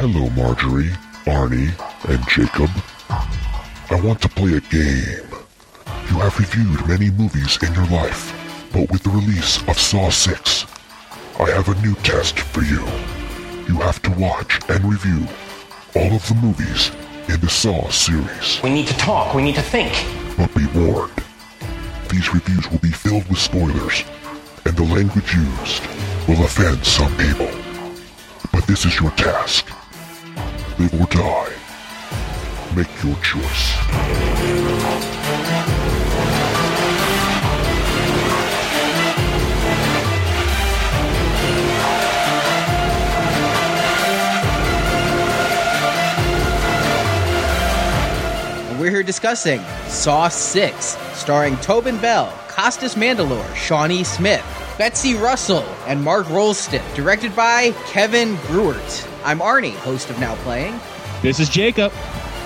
Hello, Marjorie, Arnie, and Jacob. I want to play a game. You have reviewed many movies in your life, but with the release of Saw 6, I have a new test for you. You have to watch and review all of the movies in the Saw series. We need to talk. We need to think. But be warned, these reviews will be filled with spoilers, and the language used will offend some people. But this is your task. Live or die. Make your choice. We're here discussing Saw 6, starring Tobin Bell, Costas Mandylor, Shawnee Smith, Betsy Russell, and Mark Rolston, directed by Kevin Greutert. I'm Arnie, host of Now Playing. This is Jacob.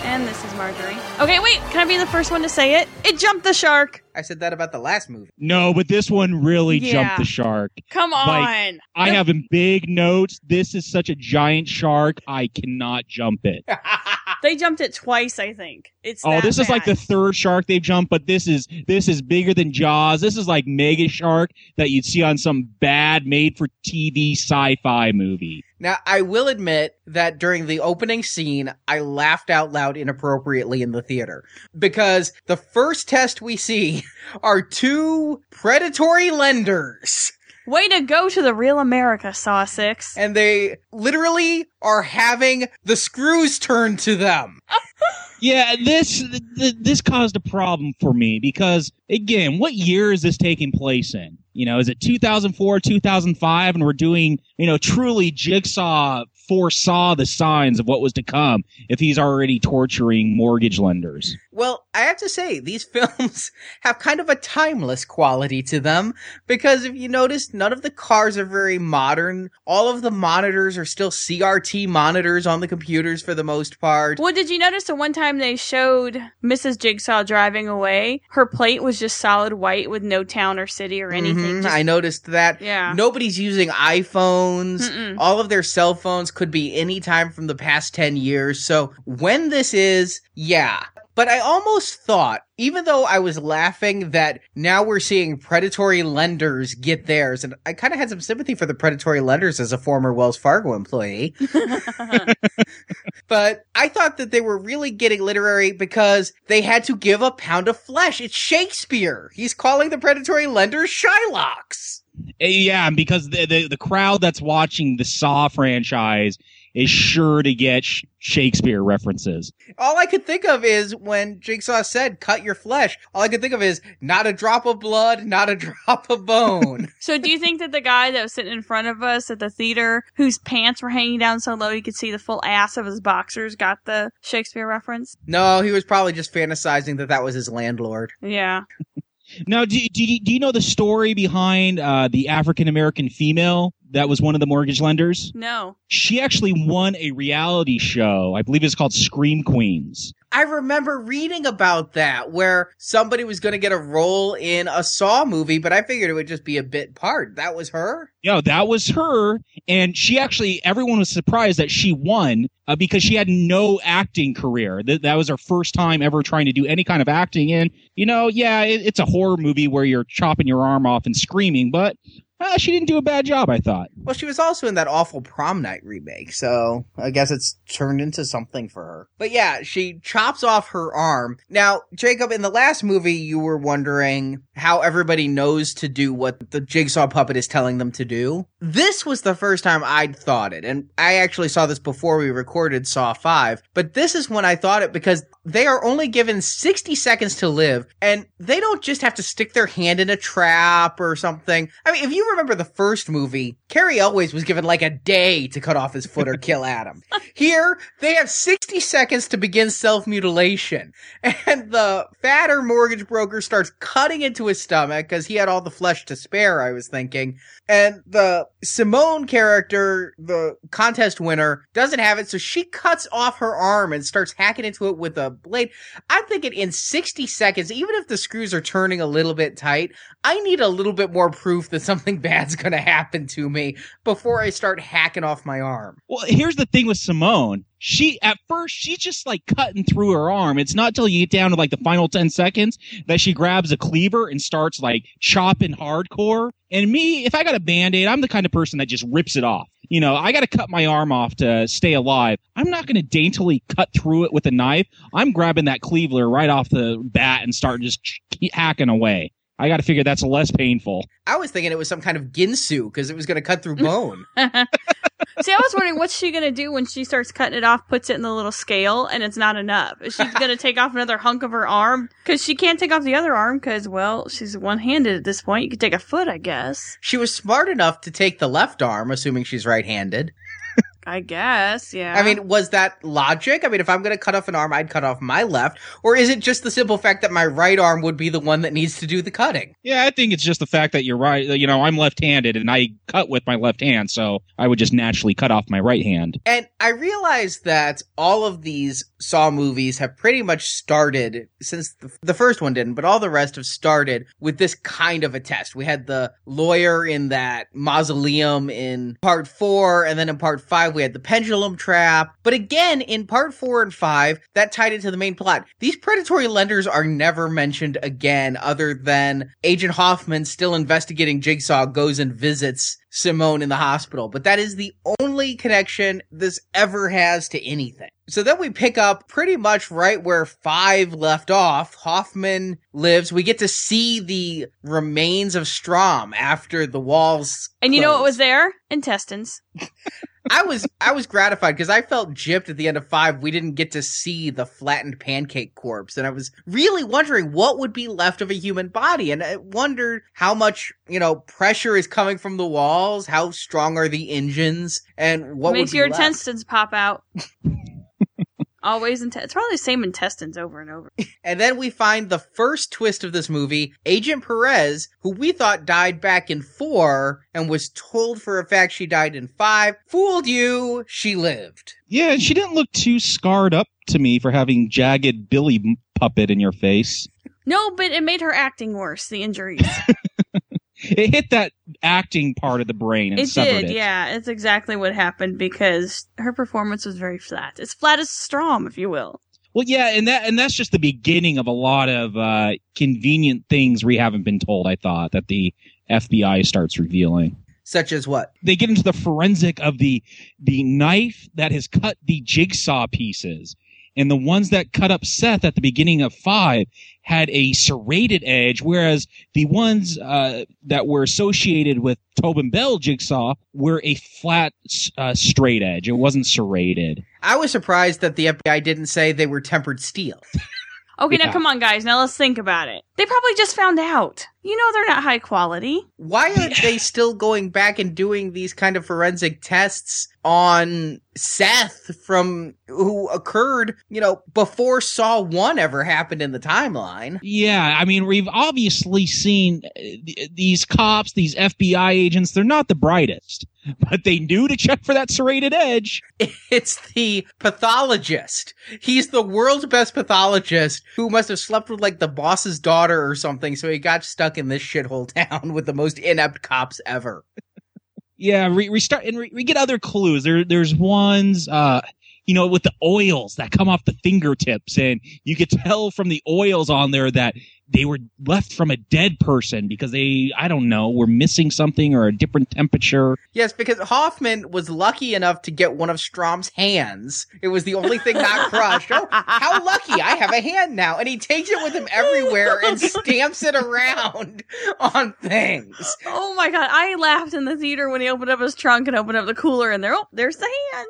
And this is Marjorie. Okay, wait, can I be the first one to say it? It jumped the shark. I said that about the last movie. No, but this one really Yeah. jumped the shark. Come on. Like, I have in big notes. This is such a giant shark. I cannot jump it. they jumped it twice, I think. It's Oh, that this is like the third shark they've jumped, but this is this is bigger than Jaws. This is like mega shark that you'd see on some bad made for TV sci-fi movie. Now, I will admit that during the opening scene, I laughed out loud inappropriately in the theater because the first test we see are two predatory lenders. Way to go to the real America, Saw 6. And they literally are having the screws turned to them. Yeah, this th- th- this caused a problem for me because again, what year is this taking place in? You know, is it 2004, 2005 and we're doing, you know, truly Jigsaw foresaw the signs of what was to come if he's already torturing mortgage lenders. Well, I have to say, these films have kind of a timeless quality to them because if you notice, none of the cars are very modern. All of the monitors are still CRT monitors on the computers for the most part. Well, did you notice the one time they showed Mrs. Jigsaw driving away? Her plate was just solid white with no town or city or anything. Mhm, Just- I noticed that. Yeah. Nobody's using iPhones. Mm-mm. All of their cell phones could be any time from the past 10 years. So when this is, yeah. But I almost thought, even though I was laughing that now we're seeing predatory lenders get theirs, and I kind of had some sympathy for the predatory lenders as a former Wells Fargo employee. but I thought that they were really getting literary because they had to give a pound of flesh. It's Shakespeare. He's calling the predatory lenders Shylocks. Eh, Yeah, and because the, the the crowd that's watching the Saw franchise is sure to get sh- Shakespeare references. All I could think of is when Jigsaw said, cut your flesh. All I could think of is not a drop of blood, not a drop of bone. So do you think that the guy that was sitting in front of us at the theater, whose pants were hanging down so low you could see the full ass of his boxers, got the Shakespeare reference? no, he was probably just fantasizing that that was his landlord. Yeah. Now, do, do, you- do you know the story behind uh, the African American female that was one of the mortgage lenders? No. She actually won a reality show. I believe it's called Scream Queens. I remember reading about that where somebody was going to get a role in a Saw movie, but I figured it would just be a bit part. That was her? Yeah, that was her, and she actually everyone was surprised that she won uh, because she had no acting career. That that was her first time ever trying to do any kind of acting. And you know, yeah, it, it's a horror movie where you're chopping your arm off and screaming, but uh, she didn't do a bad job, I thought. Well, she was also in that awful prom night remake, so I guess it's turned into something for her. But yeah, she chops off her arm. Now, Jacob, in the last movie, you were wondering how everybody knows to do what the jigsaw puppet is telling them to do. This was the first time I'd thought it, and I actually saw this before we recorded Saw 5, but this is when I thought it because they are only given 60 seconds to live, and they don't just have to stick their hand in a trap or something. I mean, if you remember the first movie, Cary Elwes was given like a day to cut off his foot or kill Adam. Here, they have 60 seconds to begin self-mutilation, and the fatter mortgage broker starts cutting into his stomach because he had all the flesh to spare, I was thinking. And the Simone character, the contest winner, doesn't have it, so she cuts off her arm and starts hacking into it with a blade. I'm thinking in 60 seconds, even if the screws are turning a little bit tight, I need a little bit more proof that something bad's going to happen to me before I start hacking off my arm. Well, here's the thing with Simone. She at first she's just like cutting through her arm. It's not till you get down to like the final ten seconds that she grabs a cleaver and starts like chopping hardcore. And me, if I got a band-aid, I'm the kind of person that just rips it off. You know, I got to cut my arm off to stay alive. I'm not going to daintily cut through it with a knife. I'm grabbing that cleaver right off the bat and start just hacking away. I got to figure that's less painful. I was thinking it was some kind of ginsu because it was going to cut through bone. See, I was wondering what's she gonna do when she starts cutting it off, puts it in the little scale, and it's not enough. Is she gonna take off another hunk of her arm? Because she can't take off the other arm because, well, she's one-handed at this point. You could take a foot, I guess. she was smart enough to take the left arm, assuming she's right-handed. I guess, yeah. I mean, was that logic? I mean, if I'm going to cut off an arm, I'd cut off my left. Or is it just the simple fact that my right arm would be the one that needs to do the cutting? Yeah, I think it's just the fact that you're right. You know, I'm left-handed and I cut with my left hand, so I would just naturally cut off my right hand. And I realize that all of these Saw movies have pretty much started, since the, the first one didn't, but all the rest have started with this kind of a test. We had the lawyer in that mausoleum in part four, and then in part five, we had the pendulum trap. But again, in part four and five, that tied into the main plot. These predatory lenders are never mentioned again, other than Agent Hoffman, still investigating Jigsaw, goes and visits Simone in the hospital. But that is the only connection this ever has to anything. So then we pick up pretty much right where five left off. Hoffman lives. We get to see the remains of Strahm after the walls. and you know what was there? Intestines. I was I was gratified because I felt gypped at the end of five. We didn't get to see the flattened pancake corpse, and I was really wondering what would be left of a human body, and I wondered how much you know pressure is coming from the walls, how strong are the engines, and what Makes would be your intestines pop out. Always in It's probably the same intestines over and over. And then we find the first twist of this movie, Agent Perez, who we thought died back in four and was told for a fact she died in five. Fooled you, she lived. Yeah, and she didn't look too scarred up to me for having jagged Billy puppet in your face. No, but it made her acting worse. The injuries. It hit that acting part of the brain and it severed did. it. Yeah, it's exactly what happened because her performance was very flat. It's flat as Strahm, if you will. Well, yeah, and that and that's just the beginning of a lot of uh, convenient things we haven't been told. I thought that the FBI starts revealing. Such as what? They get into the forensic of the the knife that has cut the jigsaw pieces, and the ones that cut up Seth at the beginning of five had a serrated edge, whereas the ones uh, that were associated with Tobin Bell jigsaw were a flat, uh, straight edge. It wasn't serrated. I was surprised that the FBI didn't say they were tempered steel. Okay, Yeah. now come on, guys. Now let's think about it. They probably just found out. You know they're not high quality. Why aren't they still going back and doing these kind of forensic tests on Seth from who occurred, you know, before Saw 1 ever happened in the timeline? Yeah, I mean, we've obviously seen uh, th- these cops, these FBI agents, they're not the brightest, but they knew to check for that serrated edge. It's the pathologist. He's the world's best pathologist who must have slept with like the boss's daughter or something, so he got stuck in this shithole town with the most inept cops ever. Yeah, we, we start and we, we get other clues. There, there's ones, uh, you know, with the oils that come off the fingertips, and you could tell from the oils on there that they were left from a dead person because they, I don't know, were missing something or a different temperature. Yes, because Hoffman was lucky enough to get one of Strahm's hands. It was the only thing not crushed. Oh, how lucky! I have a hand now, and he takes it with him everywhere and stamps it around on things. Oh my god, I laughed in the theater when he opened up his trunk and opened up the cooler, and there, oh, there's the hand.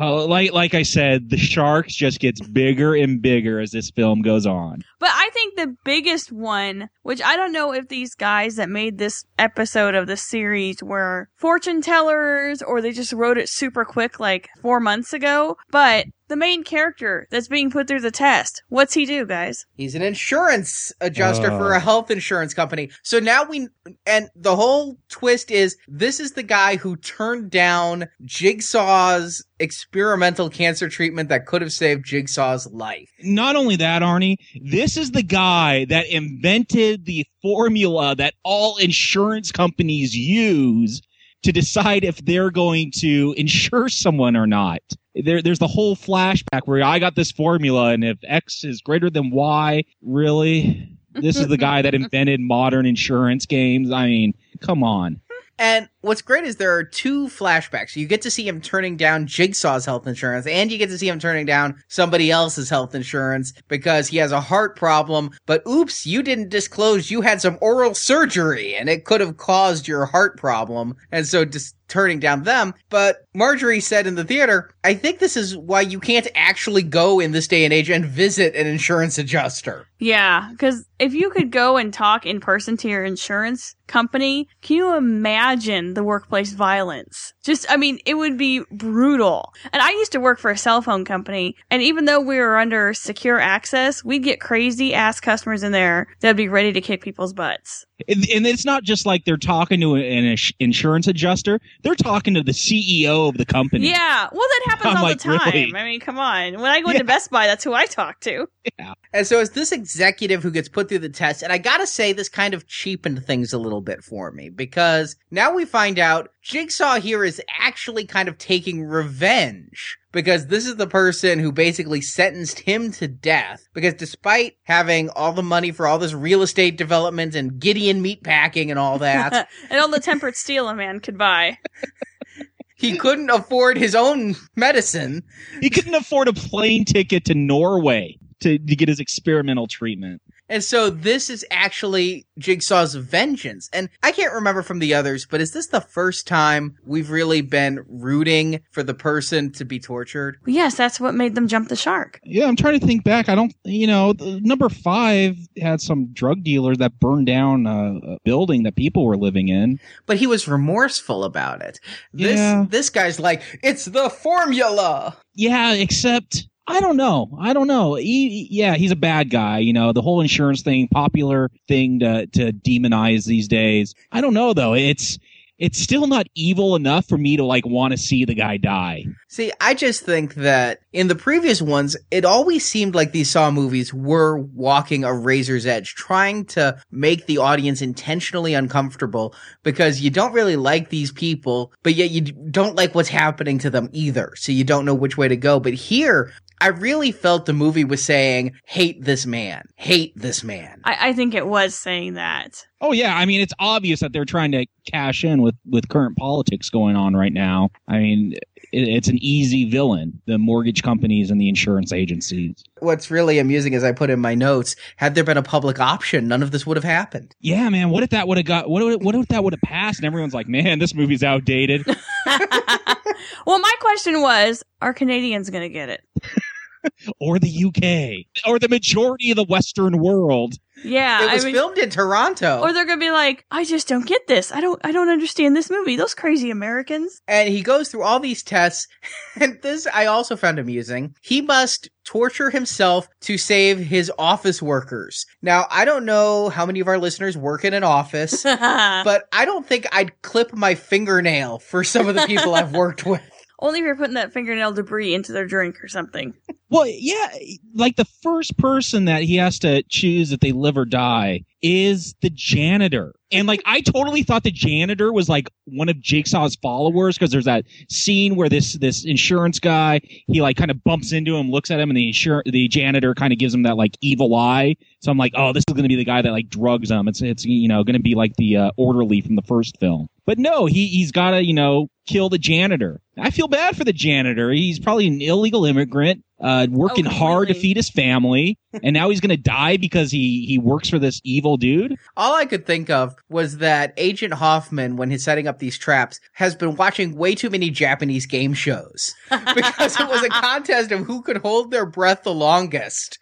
Uh, like, like I said, the sharks just gets bigger and bigger as this film goes on. But I think the biggest one, which I don't know if these guys that made this episode of the series were fortune tellers or they just wrote it super quick like four months ago, but the main character that's being put through the test. What's he do, guys? He's an insurance adjuster Oh. for a oh. health insurance company. So now we, and the whole twist is this is the guy who turned down Jigsaw's experimental cancer treatment that could have saved Jigsaw's life. Not only that, Arnie, this is the guy that invented the formula that all insurance companies use to decide if they're going to insure someone or not. There, there's the whole flashback where I got this formula, and if X is greater than Y, really? This is the guy that invented modern insurance games. I mean, come on. And what's great is there are two flashbacks. You get to see him turning down Jigsaw's health insurance, and you get to see him turning down somebody else's health insurance because he has a heart problem. But oops, you didn't disclose you had some oral surgery, and it could have caused your heart problem. And so just turning down them. But Marjorie said in the theater, I think this is why you can't actually go in this day and age and visit an insurance adjuster. Yeah, because if you could go and talk in person to your insurance company, can you imagine the workplace violence? Just, I mean, it would be brutal. And I used to work for a cell phone company, and even though we were under secure access, we'd get crazy ass customers in there that'd be ready to kick people's butts. And, and it's not just like they're talking to an insurance adjuster; they're talking to the CEO of the company. Yeah, well, that happens I'm all like, the time. really? I mean, come on. When I go into Yeah. Best Buy, that's who I talk to. And so it's this executive who gets put through the test. And I gotta say, this kind of cheapened things a little bit for me because now we find out Jigsaw here is actually kind of taking revenge because this is the person who basically sentenced him to death because despite having all the money for all this real estate development and Gideon meat packing and all that, and all the tempered steel a man could buy. he couldn't afford his own medicine. He couldn't afford a plane ticket to Norway to, to get his experimental treatment. And so this is actually Jigsaw's vengeance. And I can't remember from the others, but is this the first time we've really been rooting for the person to be tortured? Yes, that's what made them jump the shark. Yeah, I'm trying to think back. I don't, you know, number five had some drug dealer that burned down a, a building that people were living in. But he was remorseful about it. This Yeah. this guy's like, it's the formula. Yeah, except I don't know. I don't know. He, yeah, he's a bad guy. You know, the whole insurance thing, popular thing to to demonize these days. I don't know though. It's it's still not evil enough for me to like want to see the guy die. See, I just think that in the previous ones, it always seemed like these Saw movies were walking a razor's edge, trying to make the audience intentionally uncomfortable because you don't really like these people, but yet you don't like what's happening to them either. So you don't know which way to go. But here, I really felt the movie was saying, hate this man, hate this man. I, I think it was saying that. Oh yeah, I mean it's obvious that they're trying to cash in with with current politics going on right now. I mean it, it's an easy villain, the mortgage companies and the insurance agencies. What's really amusing is I put in my notes, had there been a public option, none of this would have happened. Yeah, man, what if that would have got what if, what if that would have passed and everyone's like, "Man, this movie's outdated." well, my question was, are Canadians going to get it? or the UK or the majority of the western world. Yeah, it was I mean, filmed in Toronto. or they're going to be like, I just don't get this. I don't, I don't understand this movie. Those crazy Americans. and he goes through all these tests and this i also found amusing he must torture himself to save his office workers now i don't know how many of our listeners work in an office but i don't think i'd clip my fingernail for some of the people i've worked with Only if you're putting that fingernail debris into their drink or something. Well, yeah, like the first person that he has to choose if they live or die is the janitor. And like I totally thought the janitor was like one of Jigsaw's followers because there's that scene where this this insurance guy he like kind of bumps into him, looks at him, and the insur- the janitor kind of gives him that like evil eye. So I'm like, oh, this is gonna be the guy that like drugs him. It's it's you know gonna be like the uh, orderly from the first film. But no, he he's gotta you know kill the janitor. I feel bad for the janitor. He's probably an illegal immigrant, uh, working Oh, hard to feed his family, and now he's gonna die because he he works for this evil dude. all i could think of was that agent hoffman when he's setting up these traps has been watching way too many japanese game shows because it was a contest of who could hold their breath the longest.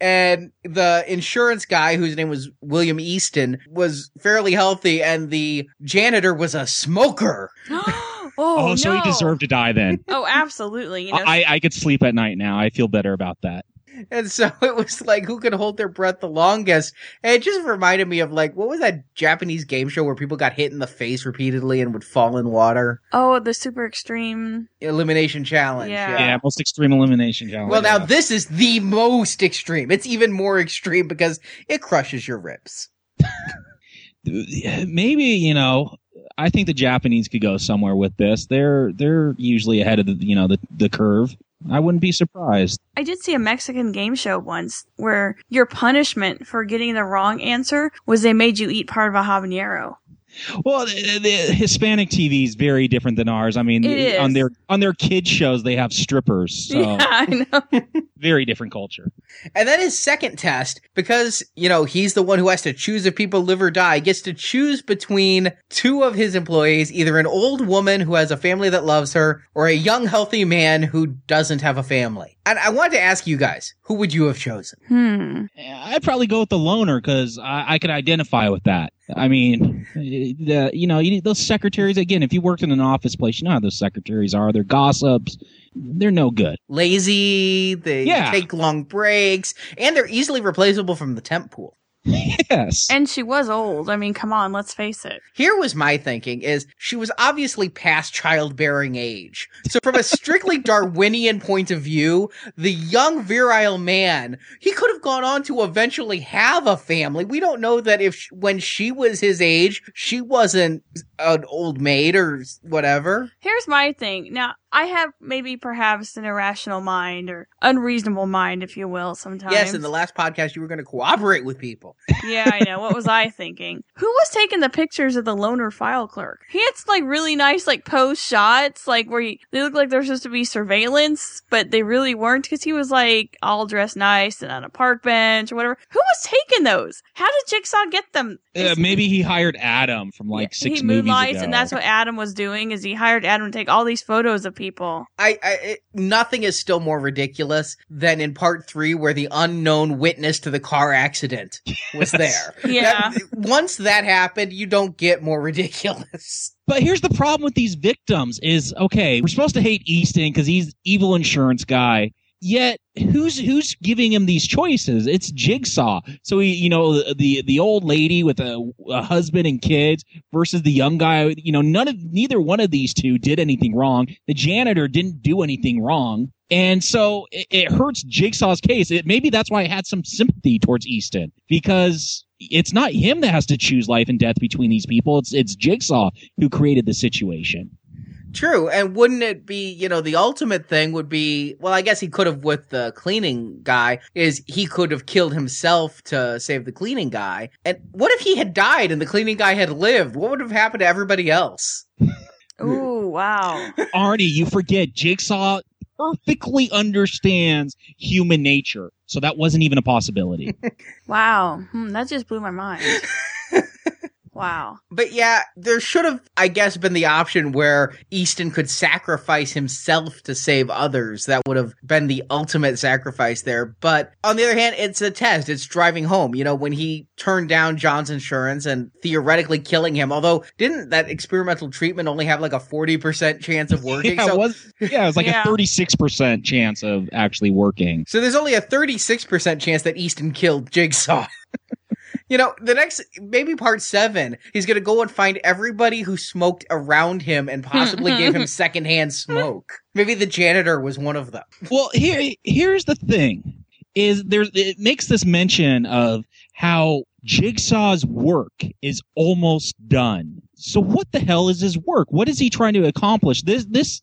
And the insurance guy, whose name was William Easton, was fairly healthy, and the janitor was a smoker. Oh, Oh, so no. he deserved to die then. Oh, absolutely. You know, I, I could sleep at night now. I feel better about that. And so it was like, who could hold their breath the longest? And it just reminded me of like, what was that Japanese game show where people got hit in the face repeatedly and would fall in water? oh, the super extreme. Elimination challenge. Yeah. Yeah, most extreme elimination challenge. Well, now Yeah. this is the most extreme. It's even more extreme because it crushes your ribs. maybe you know. I think the Japanese could go somewhere with this. They're they're usually ahead of the you know the the curve. I wouldn't be surprised. I did see a Mexican game show once where your punishment for getting the wrong answer was they made you eat part of a habanero. Well, the, the Hispanic TV is very different than ours. I mean, It is. on their on their kids shows they have strippers, so Yeah, I know. very different culture. And then his second test, because, you know, he's the one who has to choose if people live or die, gets to choose between two of his employees, either an old woman who has a family that loves her, or a young, healthy man who doesn't have a family. And I wanted to ask you guys, who would you have chosen? Hmm. I'd probably go with the loner because I, I could identify with that. I mean, the, you know, you need those secretaries again. If you worked in an office place, you know how those secretaries are. They're gossips. They're no good. Lazy, they Yeah. take long breaks, and they're easily replaceable from the temp pool. Yes. And she was old. I mean, come on, let's face it. Here was my thinking is she was obviously past childbearing age. So from a strictly Darwinian point of view, the young virile man, he could have gone on to eventually have a family. We don't know that if when she was his age, she wasn't an old maid or whatever. Here's my thing. Now, I have maybe perhaps an irrational mind or unreasonable mind, if you will, sometimes. Yes, in the last podcast you were going to cooperate with people. yeah, I know. What was I thinking? Who was taking the pictures of the loner file clerk? He had like really nice like post shots, like where he, they look like they're supposed to be surveillance, but they really weren't because he was like all dressed nice and on a park bench or whatever. Who was taking those? How did Jigsaw get them? Uh, maybe he hired Adam from like Yeah, six he movies moonlights, ago. and that's what Adam was doing. Is he hired Adam to take all these photos of people? I, I it, nothing is still more ridiculous than in part three where the unknown witness to the car accident was there. Yeah. That- once that happened, you don't get more ridiculous. But here's the problem with these victims is okay, we're supposed to hate Easton because he's evil insurance guy. Yet who's who's giving him these choices? It's Jigsaw. So he, you know, the the old lady with a, a husband and kids versus the young guy. You know, none of neither one of these two did anything wrong. The janitor didn't do anything wrong, and so it, it hurts Jigsaw's case. It, maybe that's why I had some sympathy towards Easton because it's not him that has to choose life and death between these people. It's it's Jigsaw who created the situation. True. And wouldn't it be, you know, the ultimate thing would be, well, I guess he could have with the cleaning guy, is he could have killed himself to save the cleaning guy. And what if he had died and the cleaning guy had lived? What would have happened to everybody else? Ooh, wow. Arnie, you forget Jigsaw perfectly understands human nature. So that wasn't even a possibility. Wow. Hmm, that just blew my mind. Wow. But yeah, there should have, I guess, been the option where Easton could sacrifice himself to save others. That would have been the ultimate sacrifice there. But on the other hand, it's a test. It's driving home. You know, when he turned down John's insurance and theoretically killing him, although didn't that experimental treatment only have like a 40% chance of working? yeah, so, it was, yeah, it was like Yeah. a 36% chance of actually working. so there's only a 36% chance that Easton killed Jigsaw. You know, the next, maybe part seven, he's gonna go and find everybody who smoked around him and possibly mm-hmm. gave him secondhand smoke. Maybe the janitor was one of them. Well, here here's the thing: is there's it makes this mention of how Jigsaw's work is almost done. So what the hell is his work? What is he trying to accomplish? This this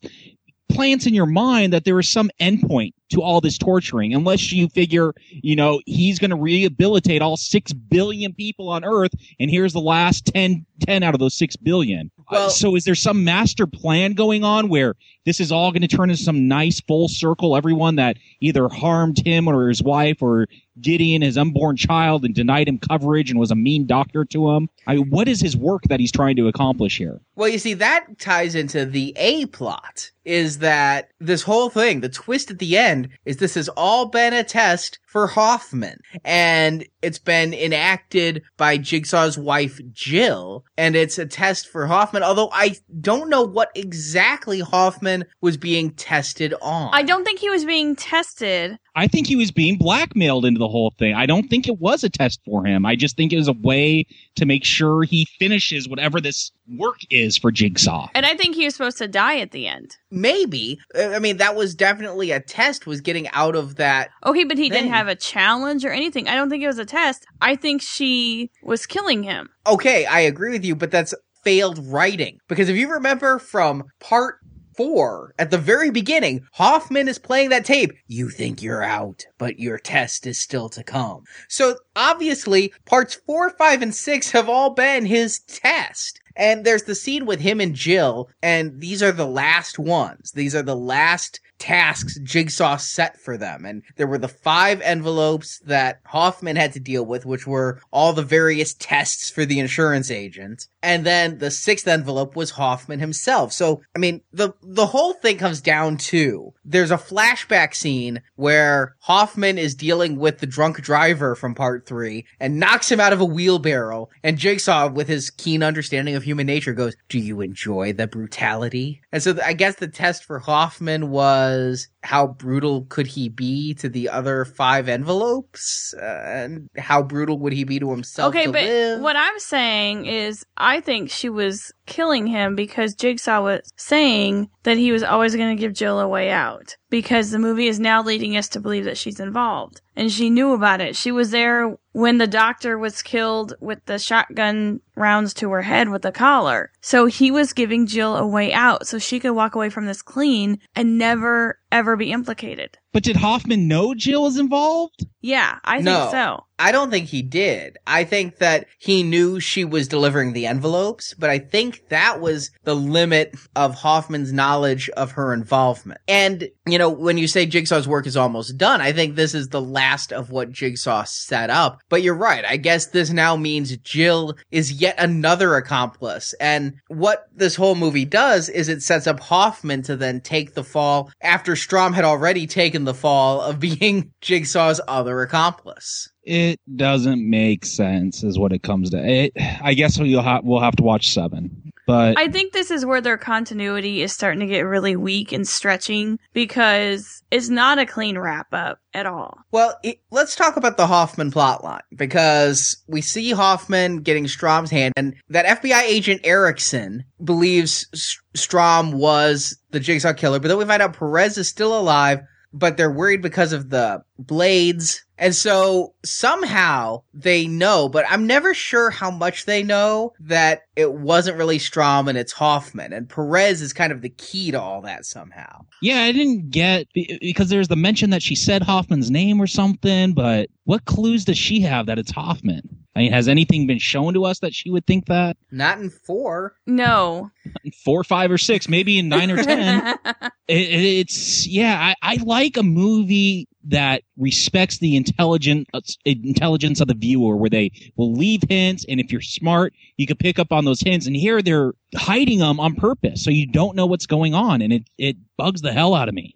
plants in your mind that there is some endpoint to all this torturing, unless you figure, you know, he's going to rehabilitate all six billion people on Earth, and here's the last 10, 10 out of those six billion. Uh, so is there some master plan going on where this is all going to turn into some nice full circle. Everyone that either harmed him or his wife or Gideon, his unborn child, and denied him coverage and was a mean doctor to him. I mean, what is his work that he's trying to accomplish here? Well, you see, that ties into the A plot. Is that this whole thing, the twist at the end, is this has all been a test for Hoffman. And it's been enacted by Jigsaw's wife, Jill. And it's a test for Hoffman, although I don't know what exactly Hoffman was being tested on. I don't think he was being tested. I think he was being blackmailed into the whole thing. I don't think it was a test for him. I just think it was a way to make sure he finishes whatever this work is for Jigsaw. And I think he was supposed to die at the end. Maybe. Uh, I mean, that was definitely a test, was getting out of that. Okay, but he Thing. didn't have a challenge or anything. I don't think it was a test. I think she was killing him. Okay, I agree with you, but that's failed writing. Because if you remember from part four, at the very beginning, Hoffman is playing that tape. You think you're out, but your test is still to come. So obviously, parts four, five, and six have all been his test. And there's the scene with him and Jill, and these are the last ones. These are the last tasks Jigsaw set for them. And there were the five envelopes that Hoffman had to deal with, which were all the various tests for the insurance agent. And then the sixth envelope was Hoffman himself. So, I mean, the, the whole thing comes down to there's a flashback scene where Hoffman is dealing with the drunk driver from part three and knocks him out of a wheelbarrow. And Jigsaw, with his keen understanding of human nature, goes, Do you enjoy the brutality? And so I guess the test for Hoffman was because how brutal could he be to the other five envelopes? Uh, and how brutal would he be to himself? okay, to but live? what I'm saying is, I think she was killing him because Jigsaw was saying that he was always going to give Jill a way out because the movie is now leading us to believe that she's involved. And she knew about it. She was there when the doctor was killed with the shotgun rounds to her head with the collar. So he was giving Jill a way out so she could walk away from this clean and never ever be implicated. But did Hoffman know Jill was involved? Yeah, I think No. so. I don't think he did. I think that he knew she was delivering the envelopes, but I think that was the limit of Hoffman's knowledge of her involvement. And, you know, when you say Jigsaw's work is almost done, I think this is the last of what Jigsaw set up. But you're right. I guess this now means Jill is yet another accomplice. And what this whole movie does is it sets up Hoffman to then take the fall after Strahm had already taken the fall of being Jigsaw's other accomplice. It doesn't make sense, is what it comes to. It, I guess we'll, ha- we'll have to watch seven. But I think this is where their continuity is starting to get really weak and stretching because it's not a clean wrap up at all. Well, it, let's talk about the Hoffman plotline because we see Hoffman getting Strahm's hand, and that FBI agent Erickson believes S- Strahm was the Jigsaw killer, but then we find out Perez is still alive, but they're worried because of the blades. And so somehow they know, but I'm never sure how much they know that it wasn't really Strahm and it's Hoffman. And Perez is kind of the key to all that somehow. yeah, I didn't get because there's the mention that she said Hoffman's name or something. But what clues does she have that it's Hoffman? I mean, has anything been shown to us that she would think that? Not in four. No. Four, five, or six, maybe in nine or ten. it, it- it's yeah I, I like a movie that respects the intelligent uh, intelligence of the viewer where they will leave hints and if you're smart you can pick up on those hints and here they're hiding them on purpose so you don't know what's going on and it it bugs the hell out of me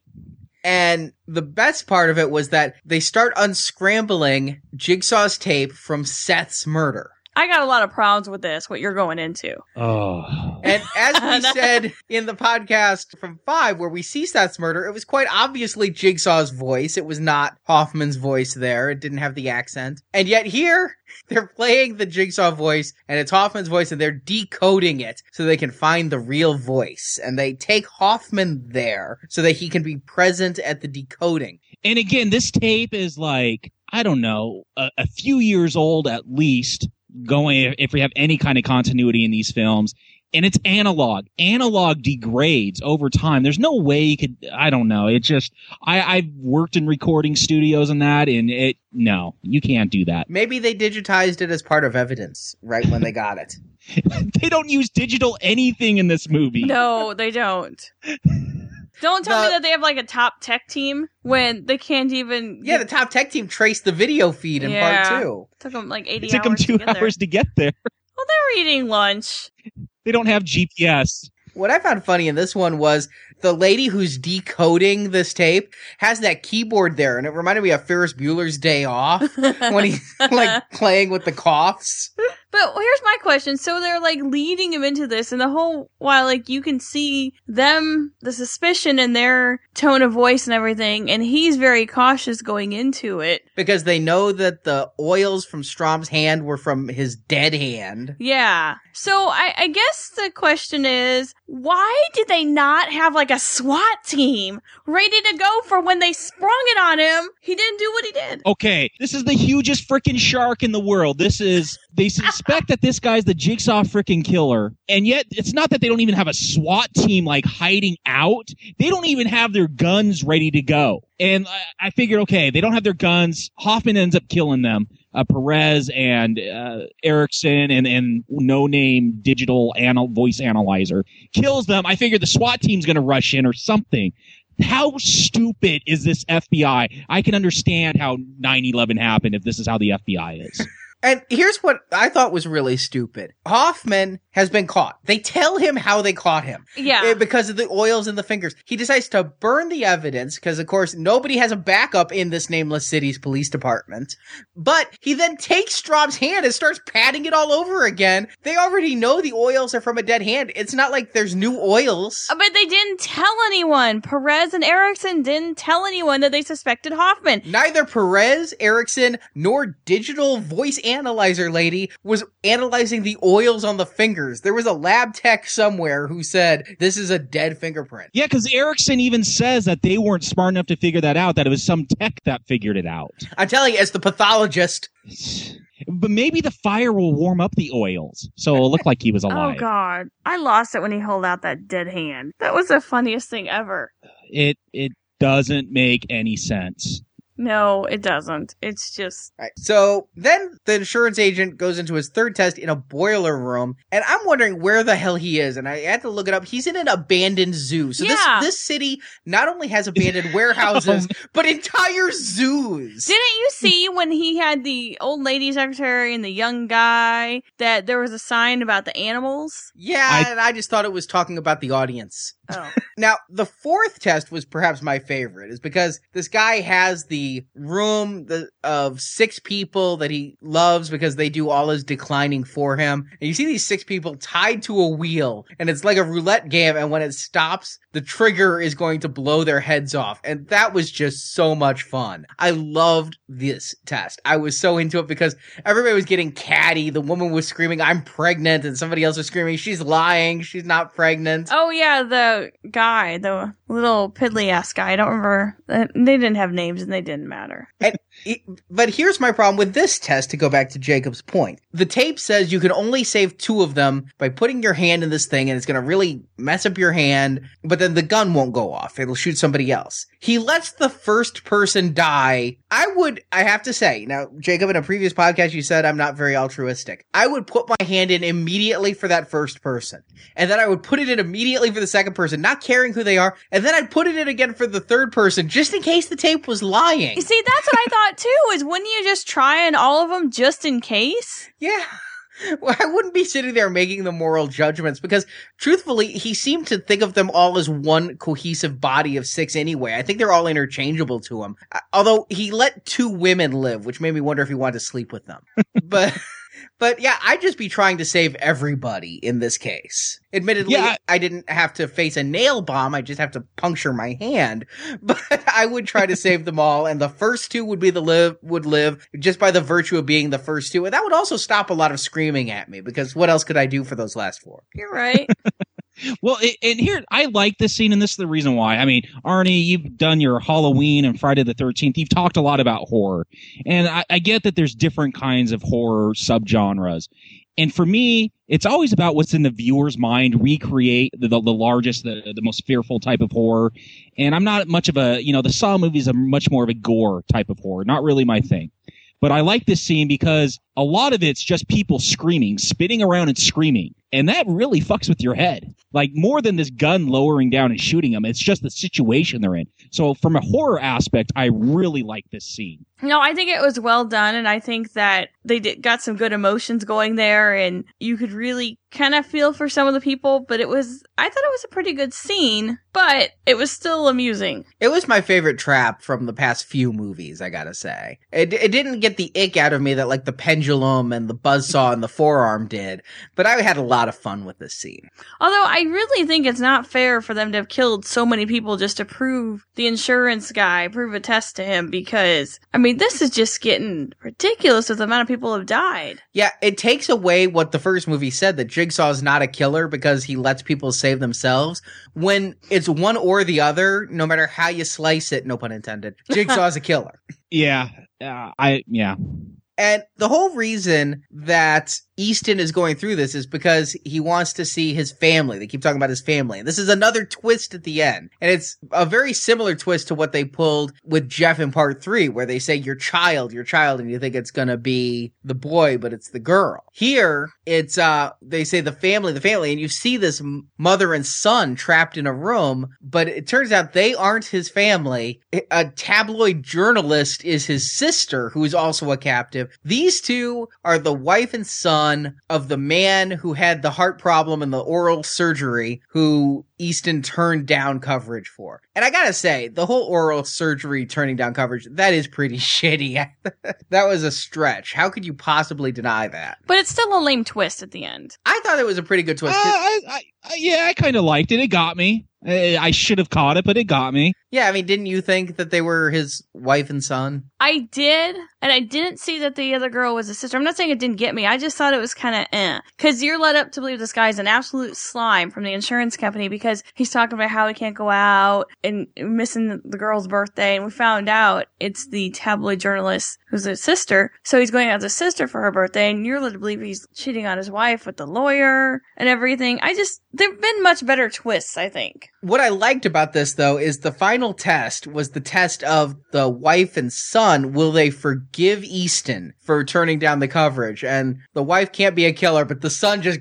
And the best part of it was that they start unscrambling Jigsaw's tape from Seth's murder. I got a lot of problems with this, what you're going into. oh And as we said in the podcast from five, where we see Seth's murder, it was quite obviously Jigsaw's voice. It was not Hoffman's voice there. It didn't have the accent. And yet here, they're playing the Jigsaw voice and it's Hoffman's voice and they're decoding it so they can find the real voice. And they take Hoffman there so that he can be present at the decoding. and again this tape is like i don't know a, a few years old at least going if we have any kind of continuity in these films and it's analog. Analog degrades over time. There's no way you could i don't know. It just i i've worked in recording studios and that and it no you can't do that. Maybe they digitized it as part of evidence right when they got it. they don't use digital anything in this movie. No, they don't. Don't tell The- me that they have like a top tech team when they can't even. Yeah, the top tech team traced the video feed in Yeah. part two. took them like eighty It took them two to get hours to get there. There. Well, they were eating lunch. They don't have GPS. What I found funny in this one was the lady who's decoding this tape has that keyboard there, and it reminded me of Ferris Bueller's Day Off when he's like playing with the coughs. But here's my question. So they're like leading him into this, and the whole while, like, you can see them, the suspicion in their tone of voice and everything, and he's very cautious going into it. Because they know that the oils from Strahm's hand were from his dead hand. Yeah. So I, I guess the question is, why did they not have like a SWAT team ready to go for when they sprung it on him? He didn't do what he did. Okay, this is the hugest freaking shark in the world. This is they suspect that this guy's the jigsaw freaking killer, and yet it's not that they don't even have a SWAT team like hiding out. They don't even have their guns ready to go. And I, I figured, okay, they don't have their guns. Hoffman ends up killing them. Uh, Perez and uh, Erickson and and no name digital anal- voice analyzer kills them. I figured the SWAT team's going to rush in or something. How stupid is this FBI? I can understand how 9-11 happened if this is how the FBI is. And here's what I thought was really stupid. Hoffman has been caught. They tell him how they caught him. Yeah. Eh, Because of the oils in the fingers. He decides to burn the evidence because, of course, nobody has a backup in this nameless city's police department. But he then takes Straub's hand and starts patting it all over again. They already know the oils are from a dead hand. It's not like there's new oils. Uh, But they didn't tell anyone. Perez and Erickson didn't tell anyone that they suspected Hoffman. Neither Perez, Erickson, nor digital voice analyzer lady was analyzing the oils on the fingers. There was a lab tech somewhere who said this is a dead fingerprint. Yeah, because Erickson even says that they weren't smart enough to figure that out, that it was some tech that figured it out. I'm telling you, as the pathologist, But maybe the fire will warm up the oils, so it'll look like he was oh, alive. Oh god. I lost it when he held out that dead hand. That was the funniest thing ever. It it doesn't make any sense. No, it doesn't. It's just Right. So then the insurance agent goes into his third test in a boiler room, and I'm wondering where the hell he is. And I had to look it up. He's in an abandoned zoo. So Yeah. this this city not only has abandoned warehouses, um, but entire zoos. Didn't you see when he had the old lady secretary and the young guy that there was a sign about the animals? yeah, I- and I just thought it was talking about the audience. Oh. Now, the fourth test was perhaps my favorite, is because this guy has the room the, of six people that he loves because they do all his declining for him. And you see these six people tied to a wheel, and it's like a roulette game, and when it stops, the trigger is going to blow their heads off. And that was just so much fun. I loved this test. I was so into it because everybody was getting catty. The woman was screaming, I'm pregnant, and somebody else was screaming, she's lying, she's not pregnant. Oh yeah, the guy, the little piddly ass guy. I don't remember. They didn't have names and they didn't matter. And, but here's my problem with this test to go back to Jacob's point. The tape says you can only save two of them by putting your hand in this thing and it's going to really mess up your hand, but then the gun won't go off. It'll shoot somebody else. He lets the first person die. I would, I have to say, now, Jacob, in a previous podcast, you said I'm not very altruistic. I would put my hand in immediately for that first person. And then I would put it in immediately for the second person, not caring who they are. And then I'd put it in again for the third person, just in case the tape was lying. You see, that's what I thought too. Is wouldn't you just try on all of them just in case? Yeah. Well, I wouldn't be sitting there making the moral judgments because truthfully, he seemed to think of them all as one cohesive body of six anyway. I think they're all interchangeable to him. Uh, Although he let two women live, which made me wonder if he wanted to sleep with them. but, but yeah, I'd just be trying to save everybody in this case. Admittedly, Yeah, I didn't have to face a nail bomb. I just have to puncture my hand, but I would try to save them all. And the first two would be the live, would live just by the virtue of being the first two. And that would also stop a lot of screaming at me because what else could I do for those last four? You're right. Well, it, and here I like this scene, and this is the reason why. I mean, Arnie, you've done your Halloween and Friday the Thirteenth. You've talked a lot about horror, and I, I get that there's different kinds of horror subgenres. And for me, it's always about what's in the viewer's mind, recreate the, the, the largest, the, the most fearful type of horror. And I'm not much of a, you know, the Saw movies are much more of a gore type of horror, not really my thing. But I like this scene because a lot of it's just people screaming, spinning around and screaming. And that really fucks with your head. Like more than this gun lowering down and shooting them, it's just the situation they're in. So from a horror aspect, I really like this scene. No, I think it was well done, and I think that they did, got some good emotions going there, and you could really kind of feel for some of the people. But it was, I thought it was a pretty good scene, but it was still amusing. It was my favorite trap from the past few movies, I gotta say. It, it didn't get the ick out of me that like the pendulum and the buzzsaw and the forearm did, but I had a lot of fun with this scene. Although I really think it's not fair for them to have killed so many people just to prove the insurance guy, prove a test to him, because, I mean, this is just getting ridiculous with the amount of people who have died. Yeah, it takes away what the first movie said that Jigsaw is not a killer because he lets people save themselves. When it's one or the other, no matter how you slice it, no pun intended, Jigsaw is a killer. Yeah. Uh, I, yeah. And the whole reason that Easton is going through this is because he wants to see his family. They keep talking about his family. And this is another twist at the end. And it's a very similar twist to what they pulled with Jeff in part three, where they say your child, your child, and you think it's gonna be the boy, but it's the girl. Here, it's, uh, they say the family, the family, and you see this mother and son trapped in a room, but it turns out they aren't his family. A tabloid journalist is his sister, who is also a captive. These two are the wife and son of the man who had the heart problem and the oral surgery who Easton turned down coverage for. And I gotta say, the whole oral surgery turning down coverage, that is pretty shitty. that was a stretch. How could you possibly deny that? But it's still a lame twist at the end. I thought it was a pretty good Uh, twist. I, I, I, yeah, I kind of liked it. It got me. I, I should have caught it, but it got me. yeah, I mean, didn't you think that they were his wife and son? I did, and I didn't see that the other girl was a sister. I'm not saying it didn't get me. I just thought it was kind of eh. Because you're led up to believe this guy's an absolute slime from the insurance company because he's talking about how he can't go out and missing the girl's birthday. And we found out it's the tabloid journalist who's a sister. So he's going out with his sister for her birthday, and you're led to believe he's cheating on his wife with the lawyer and everything. I just, there have been much better twists, I think. What I liked about this though is the final test was the test of the wife and son. Will they forgive Easton for turning down the coverage? And the wife can't be a killer, but the son just,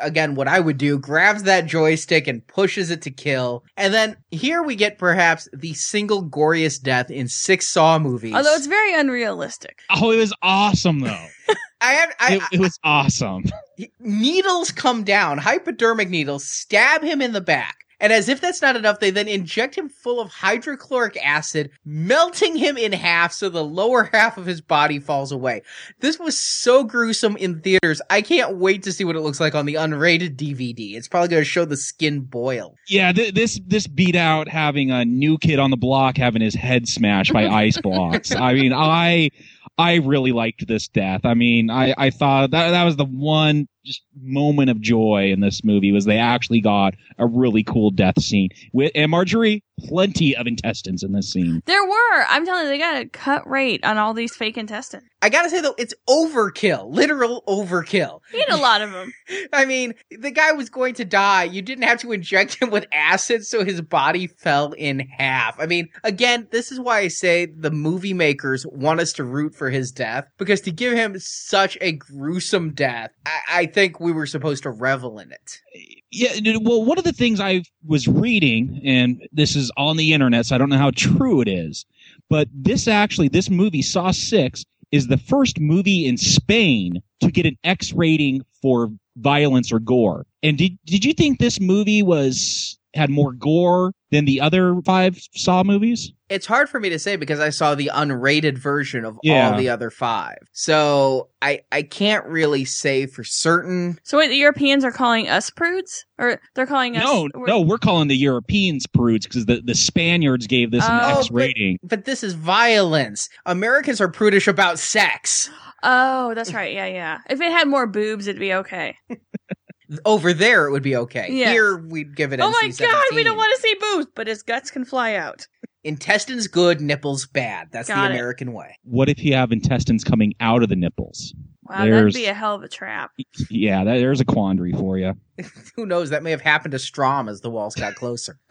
again, what I would do, grabs that joystick and pushes it to kill. And then here we get perhaps the single goriest death in six Saw movies. Although it's very unrealistic. Oh, it was awesome though. I have, I, it, it was awesome. needles come down, hypodermic needles, stab him in the back. And as if that's not enough, they then inject him full of hydrochloric acid, melting him in half so the lower half of his body falls away. This was so gruesome in theaters. I can't wait to see what it looks like on the unrated DVD. It's probably going to show the skin boil. Yeah, th- this this beat out having a new kid on the block having his head smashed by ice blocks. I mean, I I really liked this death. I mean, I I thought that that was the one just moment of joy in this movie was they actually got a really cool death scene. With and Marjorie plenty of intestines in this scene. There were. I'm telling you, they got a cut rate on all these fake intestines. I gotta say though, it's overkill. Literal overkill. He had a lot of them. I mean, the guy was going to die. You didn't have to inject him with acid so his body fell in half. I mean, again, this is why I say the movie makers want us to root for his death because to give him such a gruesome death, I, I think we were supposed to revel in it. Eh, Yeah, well, one of the things I was reading, and this is on the internet, so I don't know how true it is, but this actually, this movie, Saw 6, is the first movie in Spain to get an X rating for violence or gore. And did, did you think this movie was, had more gore than the other five Saw movies? It's hard for me to say because I saw the unrated version of Yeah. all the other five. So I, I can't really say for certain. So wait, the Europeans are calling us prudes, or they're calling us? No, we're- no, we're calling the Europeans prudes because the, the Spaniards gave this an Oh, X but- rating. But this is violence. Americans are prudish about sex. Oh, that's right. Yeah, yeah. If it had more boobs, it'd be okay. Over there, it would be okay. Yes. Here, we'd give it. oh my NC-17. god, we don't want to see boobs, but his guts can fly out. intestines good, nipples bad. That's Got the it. American way. What if you have intestines coming out of the nipples? Wow, that'd be a hell of a trap. Yeah, that, there's a quandary for you. Who knows? That may have happened to Strahm as the walls got closer.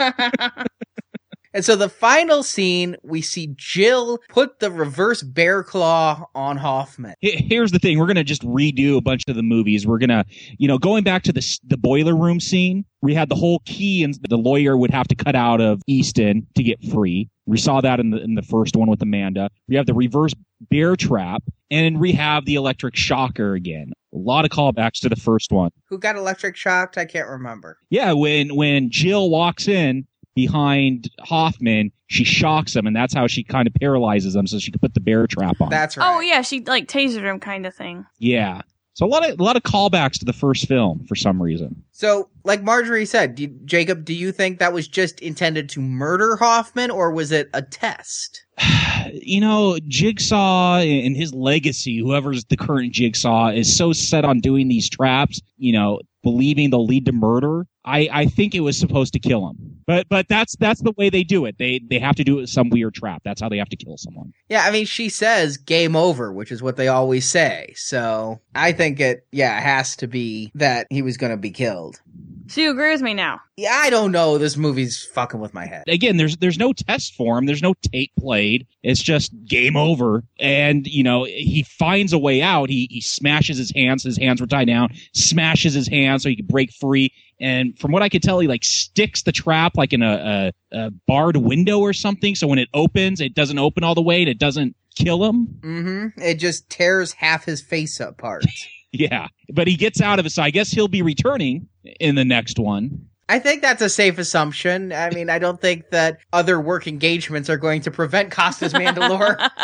And so the final scene, we see Jill put the reverse bear claw on Hoffman. Here's the thing: we're gonna just redo a bunch of the movies. We're gonna, you know, going back to the the boiler room scene. We had the whole key, and the lawyer would have to cut out of Easton to get free. We saw that in the in the first one with Amanda. We have the reverse bear trap, and we have the electric shocker again. A lot of callbacks to the first one. Who got electric shocked? I can't remember. Yeah, when when Jill walks in behind Hoffman, she shocks him, and that's how she kind of paralyzes him, so she can put the bear trap on. That's oh, right. Oh yeah, she like tasered him kind of thing. Yeah. So a lot of a lot of callbacks to the first film for some reason. So, like Marjorie said, do, Jacob, do you think that was just intended to murder Hoffman, or was it a test? You know, Jigsaw and his legacy, whoever's the current Jigsaw, is so set on doing these traps, you know, believing they'll lead to murder. I, I think it was supposed to kill him. But but that's that's the way they do it. They they have to do it with some weird trap. That's how they have to kill someone. Yeah, I mean, she says game over, which is what they always say. So I think it, yeah, it has to be that he was going to be killed. So you agree with me now? Yeah, I don't know. This movie's fucking with my head. again there's there's no test for him there's no tape played it's just game over and you know he finds a way out he he smashes his hands his hands were tied down smashes his hands so he can break free and from what i could tell he like sticks the trap like in a, a, a barred window or something so when it opens it doesn't open all the way and it doesn't kill him Mm-hmm. It just tears half his face apart. yeah but he gets out of it so i guess he'll be returning in the next one I think that's a safe assumption. I mean, I don't think that other work engagements are going to prevent Costas Mandylor.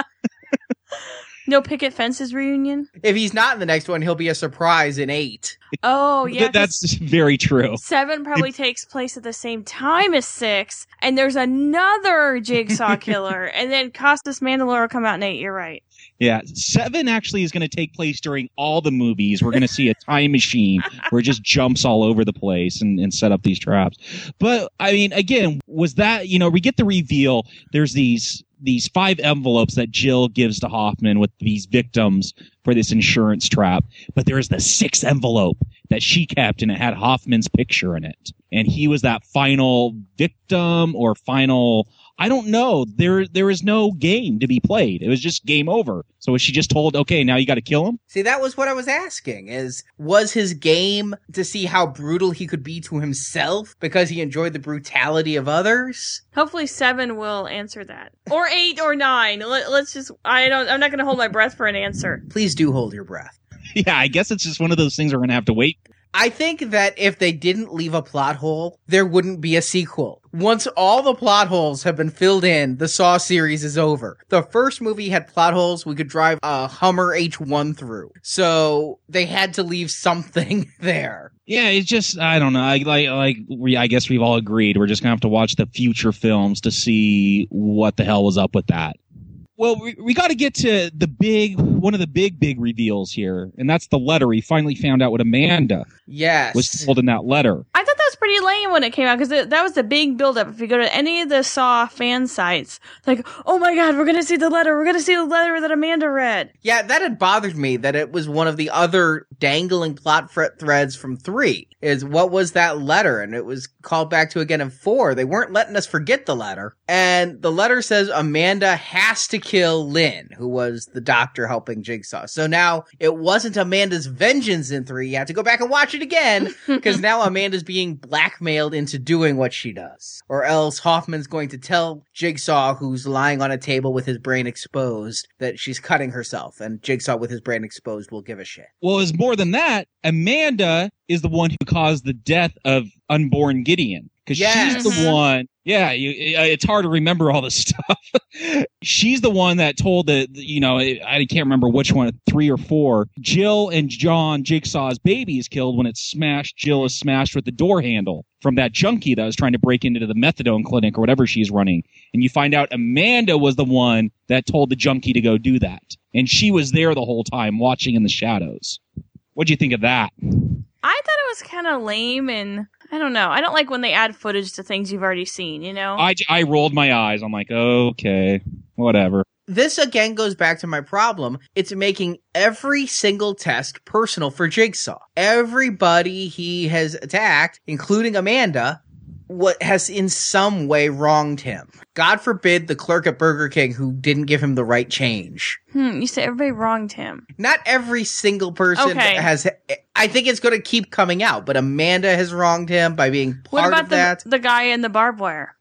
No picket fences reunion. if he's not in the next one, he'll be a surprise in eight. Oh yeah, Th- that's very true Seven probably takes place at the same time as six, and there's another Jigsaw killer, and then Costas Mandylor will come out in eight. You're right. Yeah, seven actually is going to take place during all the movies. We're going to see a time machine where it just jumps all over the place and, and set up these traps. But I mean, again, was that you know we get the reveal? There's these these five envelopes that Jill gives to Hoffman with these victims for this insurance trap. But there's the sixth envelope that she kept and it had Hoffman's picture in it, and he was that final victim or final I don't know. There there is no game to be played. It was just game over. So was she just told, okay, now you got to kill him? See, that was what I was asking is, was his game to see how brutal he could be to himself because he enjoyed the brutality of others? Hopefully, seven will answer that, or eight, or nine. Let, let's just. I don't. I'm not going to hold my breath for an answer. Please do hold your breath. Yeah, I guess it's just one of those things we're gonna have to wait. I think that if they didn't leave a plot hole, there wouldn't be a sequel. Once all the plot holes have been filled in, the Saw series is over. The first movie had plot holes we could drive a Hummer H1 through. So they had to leave something there. Yeah, it's just I don't know. I like like we I guess we've all agreed we're just gonna have to watch the future films to see what the hell was up with that. Well, we, we got to get to the big one of the big big reveals here, and that's the letter. He finally found out what Amanda Yes. was told in that letter. I thought that was pretty lame when it came out because that was the big buildup. If you go to any of the Saw fan sites, like, oh my god, we're gonna see the letter. We're gonna see the letter that Amanda read. Yeah, that had bothered me that it was one of the other dangling plot fret threads from three. Is what was that letter? And it was called back to again in four. They weren't letting us forget the letter. And the letter says Amanda has to kill Lynn, who was the doctor helping Jigsaw. So now it wasn't Amanda's vengeance in three. You have to go back and watch it again because now Amanda's being blackmailed into doing what she does. Or else Hoffman's going to tell Jigsaw, who's lying on a table with his brain exposed, that she's cutting herself. And Jigsaw, with his brain exposed, will give a shit. Well, it's more than that. Amanda is the one who caused the death of unborn Gideon because Yes. she's the one. Yeah, you, uh, it's hard to remember all this stuff. she's the one that told the, the- you know, I can't remember which one, three or four. Jill and John Jigsaw's baby is killed when it's smashed. Jill is smashed with the door handle from that junkie that was trying to break into the methadone clinic or whatever she's running. And you find out Amanda was the one that told the junkie to go do that, and she was there the whole time watching in the shadows. What'd you think of that? I thought it was kind of lame, and I don't know. I don't like when they add footage to things you've already seen. You know. I, I rolled my eyes. I'm like, okay, whatever. This again goes back to my problem. It's making every single test personal for Jigsaw. Everybody he has attacked, including Amanda, what has in some way wronged him. God forbid the clerk at Burger King who didn't give him the right change. Hmm, you said everybody wronged him. Not every single person Okay. has. I think it's going to keep coming out, but Amanda has wronged him by being What about of the that. the guy in the barbed wire?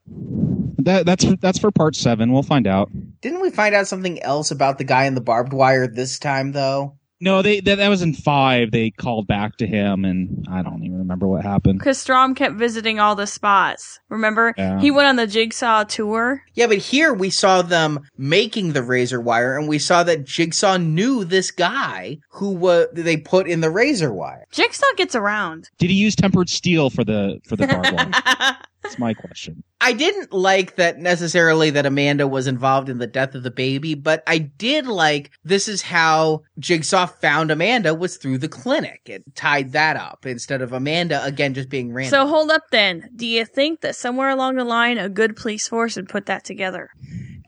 That that's that's for part seven. We'll find out. Didn't we find out something else about the guy in the barbed wire this time, though? No, they that, that was in five. They called back to him, and I don't even remember what happened. Because Strahm kept visiting all the spots. Remember, Yeah. he went on the Jigsaw tour. Yeah, but here we saw them making the razor wire, and we saw that Jigsaw knew this guy who wa- they put in the razor wire. Jigsaw gets around. Did he use tempered steel for the for the barbed wire? That's my question. I didn't like that necessarily that Amanda was involved in the death of the baby, but I did like this is how Jigsaw found Amanda was through the clinic. It tied that up instead of Amanda again just being random. so hold up then. Do you think that somewhere along the line a good police force would put that together?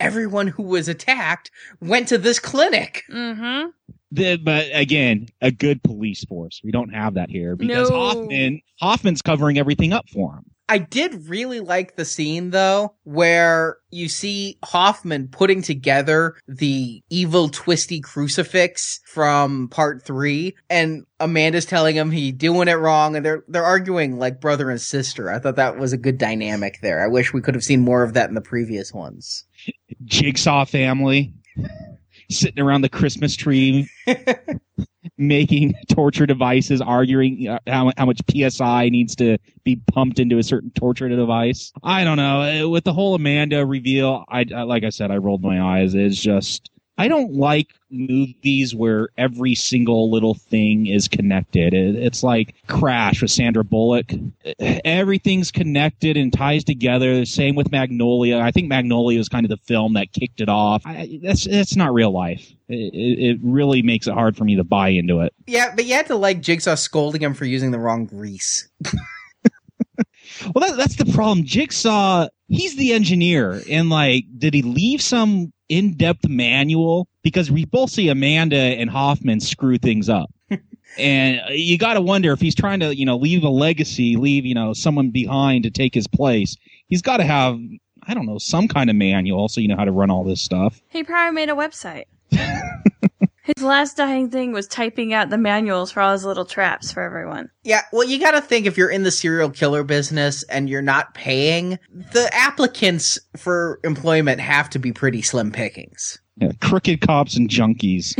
Everyone who was attacked went to this clinic. Mm-hmm. The, but again, a good police force. We don't have that here because No. Hoffman Hoffman's covering everything up for him. I did really like the scene though, where you see Hoffman putting together the evil twisty crucifix from part three, and Amanda's telling him he doing it wrong, and they're they're arguing like brother and sister. I thought that was a good dynamic there. I wish we could have seen more of that in the previous ones. Jigsaw family sitting around the Christmas tree, making torture devices, arguing uh, how, how much psi needs to be pumped into a certain torture device. I don't know. With the whole Amanda reveal, I I- like I said, I rolled my eyes. It's just. I don't like movies where every single little thing is connected. It, it's like Crash with Sandra Bullock. Everything's connected and ties together. Same with Magnolia. I think Magnolia was kind of the film that kicked it off. I, that's that's not real life. It, it, it really makes it hard for me to buy into it. Yeah, but you had to like Jigsaw scolding him for using the wrong grease. Well, that, that's the problem. Jigsaw, he's the engineer, and like, did he leave some in-depth manual? Because we both see Amanda and Hoffman screw things up, and you got to wonder if he's trying to, you know, leave a legacy, leave you know someone behind to take his place. He's got to have, I don't know, some kind of manual so you know how to run all this stuff. He probably made a website. His last dying thing was typing out the manuals for all his little traps for everyone. Yeah, well, you got to think if you're in the serial killer business and you're not paying, the applicants for employment have to be pretty slim pickings. Yeah, crooked cops and junkies.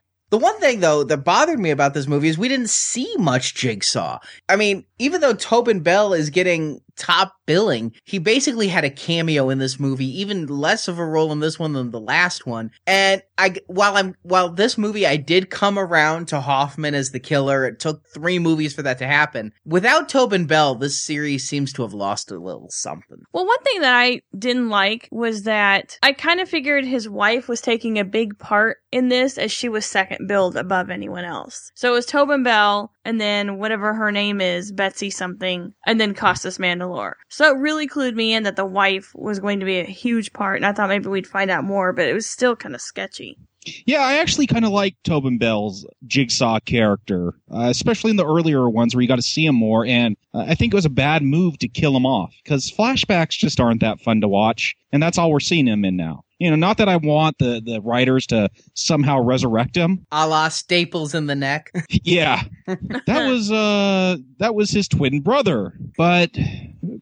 The one thing though that bothered me about this movie is we didn't see much Jigsaw. I mean, even though Tobin Bell is getting top billing, he basically had a cameo in this movie, even less of a role in this one than the last one. And I, while I'm, while this movie, I did come around to Hoffman as the killer. It took three movies for that to happen. Without Tobin Bell, this series seems to have lost a little something. Well, one thing that I didn't like was that I kind of figured his wife was taking a big part in this as she was second billed above anyone else. So it was Tobin Bell and then whatever her name is, Betsy something, and then Costas Mandylor. So it really clued me in that the wife was going to be a huge part, and I thought maybe we'd find out more, but it was still kind of sketchy. Yeah, I actually kind of like Tobin Bell's Jigsaw character, uh, especially in the earlier ones where you got to see him more. And uh, I think it was a bad move to kill him off because flashbacks just aren't that fun to watch, and that's all we're seeing him in now. You know, not that I want the the writers to somehow resurrect him. A la staples in the neck. yeah, that was uh that was his twin brother, but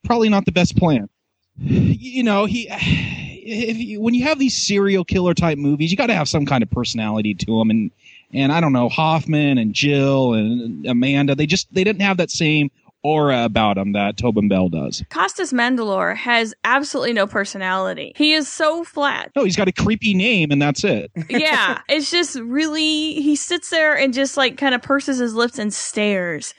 probably not the best plan. You know, he if you, when you have these serial killer type movies, you got to have some kind of personality to them, and and I don't know Hoffman and Jill and Amanda, they just they didn't have that same aura about him that Tobin Bell does. Costas Mandylor has absolutely no personality. He is so flat. No, he's got a creepy name, and that's it. yeah, it's just really he sits there and just like kind of purses his lips and stares,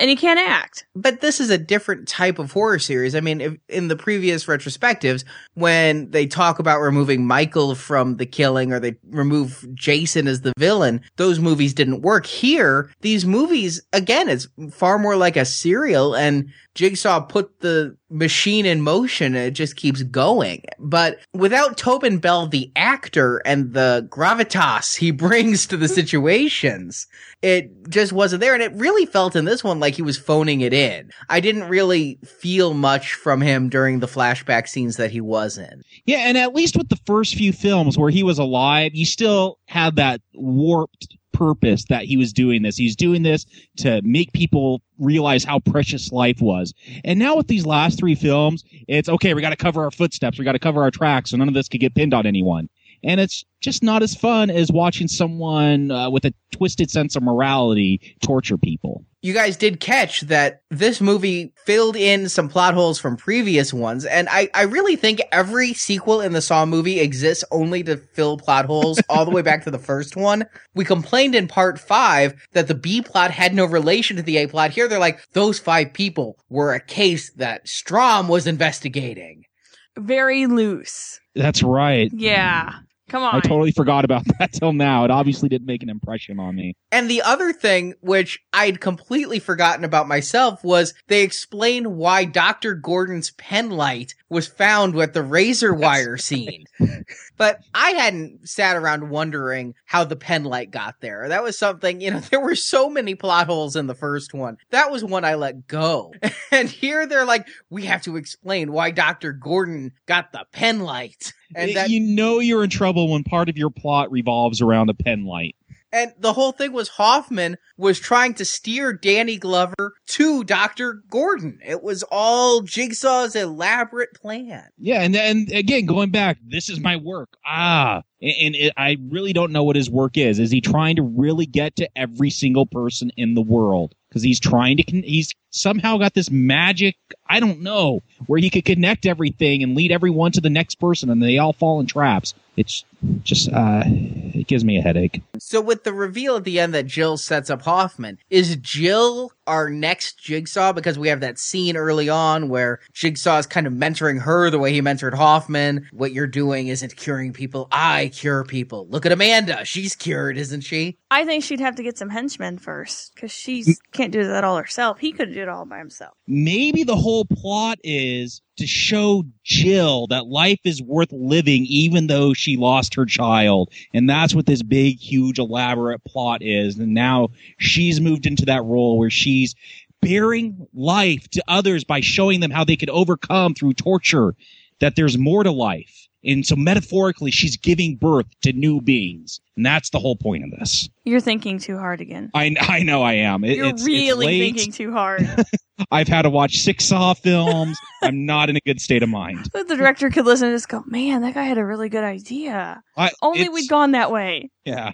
and he can't act. but this is a different type of horror series. I mean, if, in the previous retrospectives, when they talk about removing Michael from the killing or they remove Jason as the villain, those movies didn't work. Here, these movies, again, it's far more like a serial material and Jigsaw put the machine in motion and it just keeps going. But without Tobin Bell, the actor and the gravitas he brings to the situations, it just wasn't there. And it really felt in this one like he was phoning it in. I didn't really feel much from him during the flashback scenes that he was in. Yeah, and at least with the first few films where he was alive, you still had that warped purpose that he was doing this. He's doing this to make people realize how precious life was. And now with these last three films, it's okay, we got to cover our footsteps, we got to cover our tracks, so none of this could get pinned on anyone. And it's just not as fun as watching someone uh, with a twisted sense of morality torture people you guys did catch that this movie filled in some plot holes from previous ones. And I, I really think every sequel in the Saw movie exists only to fill plot holes all the way back to the first one. We complained in part five that the B plot had no relation to the A plot. Here they're like, those five people were a case that Strahm was investigating. Very loose. That's right. Yeah. Come on. I totally forgot about that till now. It obviously didn't make an impression on me. And the other thing, which I'd completely forgotten about myself, was they explain why Dr. Gordon's pen light was found with the razor wire scene. But I hadn't sat around wondering how the pen light got there. That was something, you know, there were so many plot holes in the first one. That was one I let go. and here they're like, we have to explain why Dr. Gordon got the pen light. And that, you know you're in trouble when part of your plot revolves around a pen light. And the whole thing was Hoffman was trying to steer Danny Glover to Dr. Gordon. It was all Jigsaw's elaborate plan. Yeah, and and again, going back, this is my work. Ah, and, it, I really don't know what his work is. Is he trying to really get to every single person in the world? Because he's trying to, he's somehow got this magic. I don't know where he could connect everything and lead everyone to the next person, and they all fall in traps. It's just, uh, it gives me a headache. So with the reveal at the end that Jill sets up Hoffman, is Jill our next Jigsaw? Because we have that scene early on where Jigsaw is kind of mentoring her the way he mentored Hoffman. What you're doing isn't curing people. I cure people. Look at Amanda. She's cured, isn't she? I think she'd have to get some henchmen first because she can't do that all herself. He could do it all by himself. Maybe the whole plot is to show Jill that life is worth living even though she lost her child. And that's what this big, huge, elaborate plot is. And now she's moved into that role where she's bearing life to others by showing them how they could overcome through torture, that there's more to life. And so metaphorically, she's giving birth to new beings. And that's the whole point of this. You're thinking too hard again. I, I know I am. It, You're it's, really it's thinking too hard. I've had to watch six Saw films. I'm not in a good state of mind. But the director could listen and just go, man, that guy had a really good idea. I, Only we'd gone that way. Yeah.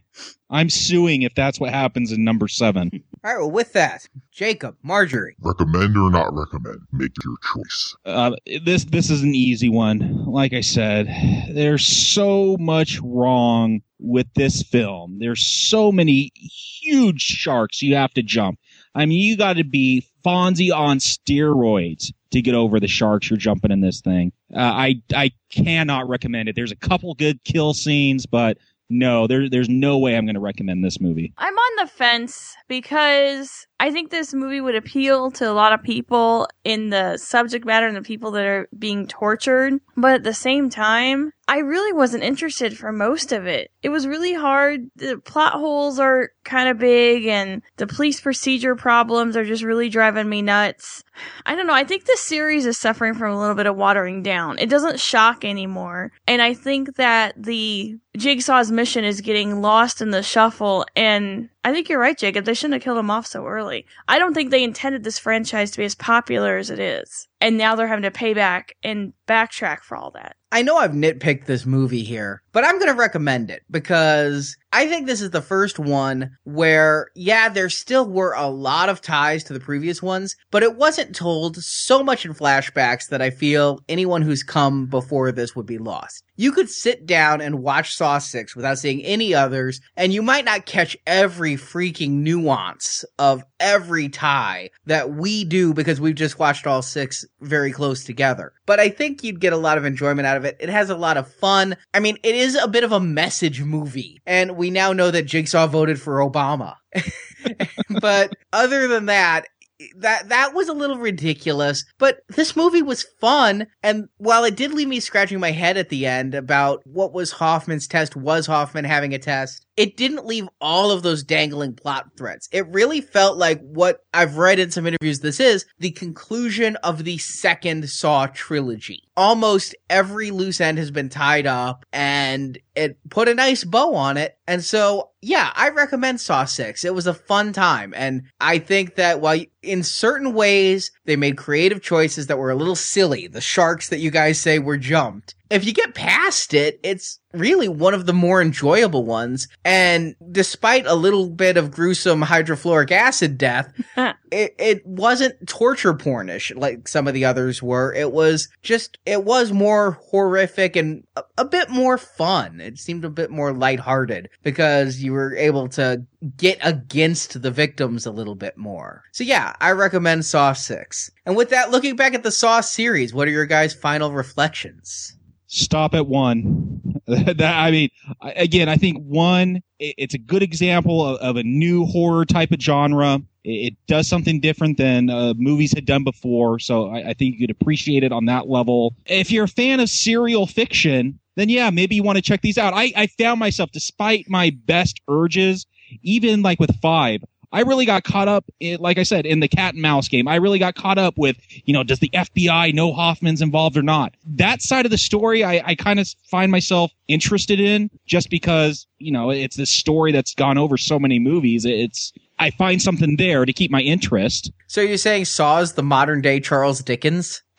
I'm suing if that's what happens in number seven. All right, well, with that, Jacob, Marjorie. Recommend or not recommend, make your choice. Uh, this this is an easy one. Like I said, there's so much wrong with this film. There's so many huge sharks you have to jump. I mean, you got to be Fonzie on steroids to get over the sharks you're jumping in this thing. Uh, I I cannot recommend it. There's a couple good kill scenes, but no, there, there's no way I'm going to recommend this movie. I'm on the fence because I think this movie would appeal to a lot of people in the subject matter and the people that are being tortured. But at the same time, I really wasn't interested for most of it. It was really hard. The plot holes are kind of big and the police procedure problems are just really driving me nuts. I don't know. I think this series is suffering from a little bit of watering down. It doesn't shock anymore. And I think that the Jigsaw's mission is getting lost in the shuffle. And I think you're right, Jacob. They shouldn't have killed him off so early. I don't think they intended this franchise to be as popular as it is. And now they're having to pay back and backtrack for all that. I know I've nitpicked this movie here, but I'm going to recommend it because I think this is the first one where, yeah, there still were a lot of ties to the previous ones, but it wasn't told so much in flashbacks that I feel anyone who's come before this would be lost. You could sit down and watch Saw 6 without seeing any others, and you might not catch every freaking nuance of every tie that we do because we've just watched all six very close together. But I think you'd get a lot of enjoyment out of it. It has a lot of fun. I mean, it is a bit of a message movie, and we now know that Jigsaw voted for Obama. but other than that, that that was a little ridiculous, but this movie was fun. And while it did leave me scratching my head at the end about what was Hoffman's test, was Hoffman having a test? It didn't leave all of those dangling plot threads. It really felt like what I've read in some interviews. This is the conclusion of the second Saw trilogy. Almost every loose end has been tied up and it put a nice bow on it. And so, yeah, I recommend Saw 6. It was a fun time. And I think that while in certain ways they made creative choices that were a little silly, the sharks that you guys say were jumped, if you get past it, it's really one of the more enjoyable ones. And despite a little bit of gruesome hydrofluoric acid death, it, it wasn't torture pornish like some of the others were. It was just, it was more horrific and a, a bit more fun. It seemed a bit more lighthearted because you were able to get against the victims a little bit more. So yeah, I recommend Saw 6. And with that, looking back at the Saw series, what are your guys' final reflections? Stop at one. I mean, again, I think one, it, it's a good example of, of, a new horror type of genre. It, it does something different than uh, movies had done before. So I, I think you could appreciate it on that level. If you're a fan of serial fiction, then yeah, maybe you want to check these out. I, I found myself, despite my best urges, even like with five, I really got caught up, in, like I said, in the cat and mouse game. I really got caught up with, you know, does the FBI know Hoffman's involved or not? That side of the story, I, I kind of find myself interested in just because, you know, it's this story that's gone over so many movies. It's, I find something there to keep my interest. So you're saying Saw is the modern day Charles Dickens?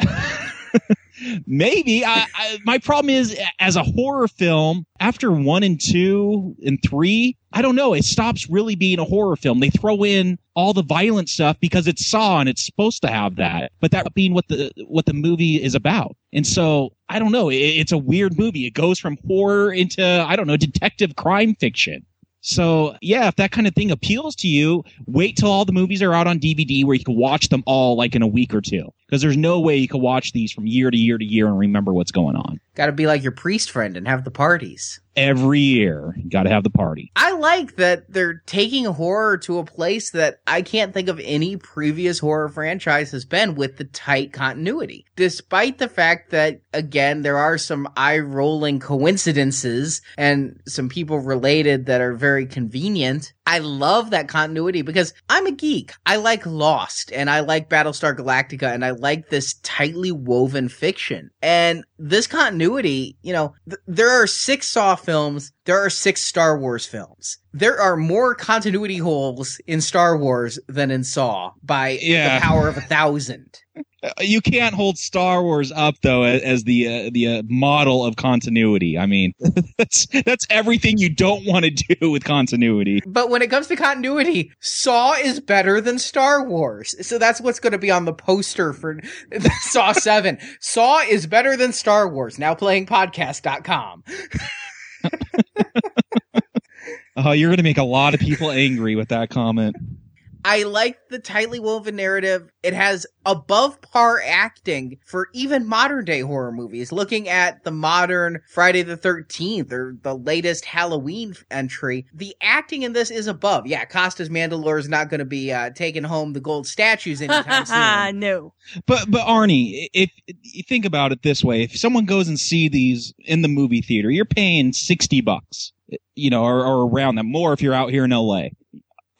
Maybe. I, I, my problem is, as a horror film, after one and two and three, I don't know. It stops really being a horror film. They throw in all the violent stuff because it's Saw and it's supposed to have that, but that being what the what the movie is about. And so I don't know. It, it's a weird movie. It goes from horror into I don't know detective crime fiction. So yeah, if that kind of thing appeals to you, wait till all the movies are out on DVD where you can watch them all like in a week or two. Because there's no way you can watch these from year to year to year and remember what's going on. Got to be like your priest friend and have the parties. Every year, got to have the party. I like that they're taking horror to a place that I can't think of any previous horror franchise has been with the tight continuity. Despite the fact that, again, there are some eye rolling coincidences and some people related that are very convenient. I love that continuity because I'm a geek. I like Lost and I like Battlestar Galactica and I like this tightly woven fiction. And this continuity, you know, th- there are six Saw films, there are six Star Wars films. There are more continuity holes in Star Wars than in Saw by yeah. the power of a thousand. You can't hold Star Wars up though as the uh, the uh, model of continuity. I mean, that's that's everything you don't want to do with continuity. But when it comes to continuity, Saw is better than Star Wars. So that's what's going to be on the poster for Saw 7. Saw is better than Star Wars. Now playing podcast.com. oh, you're going to make a lot of people angry with that comment. I like the tightly woven narrative. It has above par acting for even modern day horror movies. Looking at the modern Friday the 13th or the latest Halloween entry, the acting in this is above. Yeah, Costas Mandylor is not going to be uh, taking home the gold statues anytime soon. no. But but Arnie, if, if you think about it this way, if someone goes and see these in the movie theater, you're paying 60 bucks, you know, or, or around that more if you're out here in LA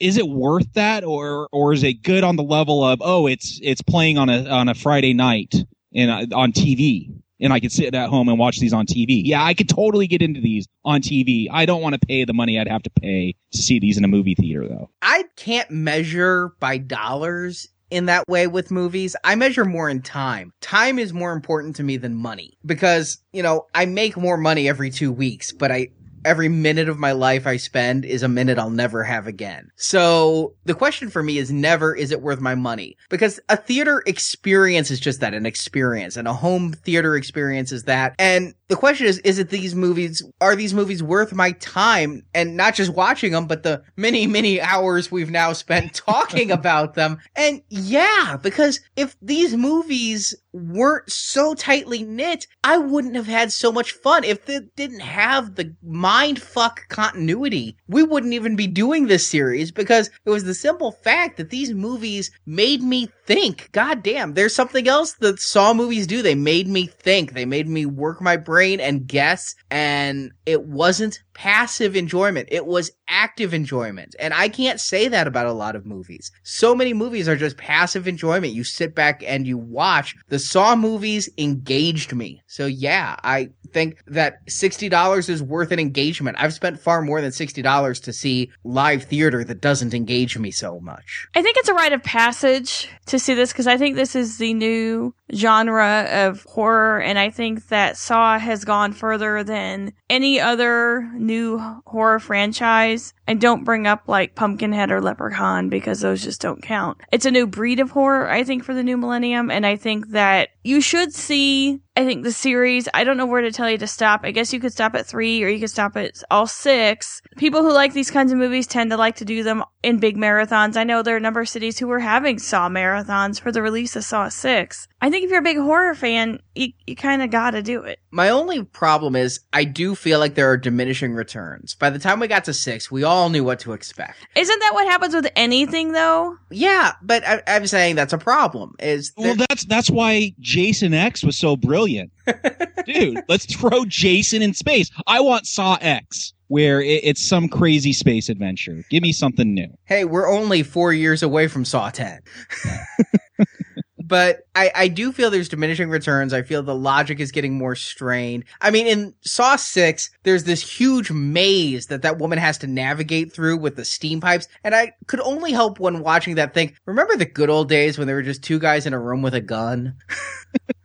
is it worth that or or is it good on the level of oh it's it's playing on a on a Friday night in on TV and I could sit at home and watch these on TV. Yeah, I could totally get into these on TV. I don't want to pay the money I'd have to pay to see these in a movie theater though. I can't measure by dollars in that way with movies. I measure more in time. Time is more important to me than money because, you know, I make more money every 2 weeks, but I every minute of my life I spend is a minute I'll never have again. So the question for me is never, is it worth my money? Because a theater experience is just that, an experience and a home theater experience is that. And the question is, is it these movies, are these movies worth my time and not just watching them, but the many, many hours we've now spent talking about them? And yeah, because if these movies weren't so tightly knit, I wouldn't have had so much fun. If they didn't have the mind fuck continuity, we wouldn't even be doing this series because it was the simple fact that these movies made me think. God damn, there's something else that Saw movies do. They made me think. They made me work my brain and guess. And it wasn't passive enjoyment. It was active enjoyment. And I can't say that about a lot of movies. So many movies are just passive enjoyment. You sit back and you watch. The Saw movies engaged me. So yeah, I think that $60 is worth an engagement. I've spent far more than $60 to see live theater that doesn't engage me so much. I think it's a rite of passage to see this because I think this is the new genre of horror, and I think that Saw has gone further than any other new horror franchise. I don't bring up like Pumpkinhead or Leprechaun because those just don't count. It's a new breed of horror, I think, for the new millennium, and I think that you should see I think the series, I don't know where to tell you to stop. I guess you could stop at three or you could stop at all six. People who like these kinds of movies tend to like to do them in big marathons. I know there are a number of cities who were having Saw marathons for the release of Saw 6. I think if you're a big horror fan, you, you kind of gotta do it. My only problem is I do feel like there are diminishing returns. By the time we got to six, we all knew what to expect. Isn't that what happens with anything though? Yeah, but I, I'm saying that's a problem. Is Well, that's that's why Jason X was so brilliant, dude. Let's throw Jason in space. I want Saw X, where it's some crazy space adventure. Give me something new. hey, we're only four years away from Saw 10. but I, I do feel there's diminishing returns. I feel the logic is getting more strained. I mean, in Saw 6, there's this huge maze that that woman has to navigate through with the steam pipes. And I could only help when watching that think, remember the good old days when there were just two guys in a room with a gun?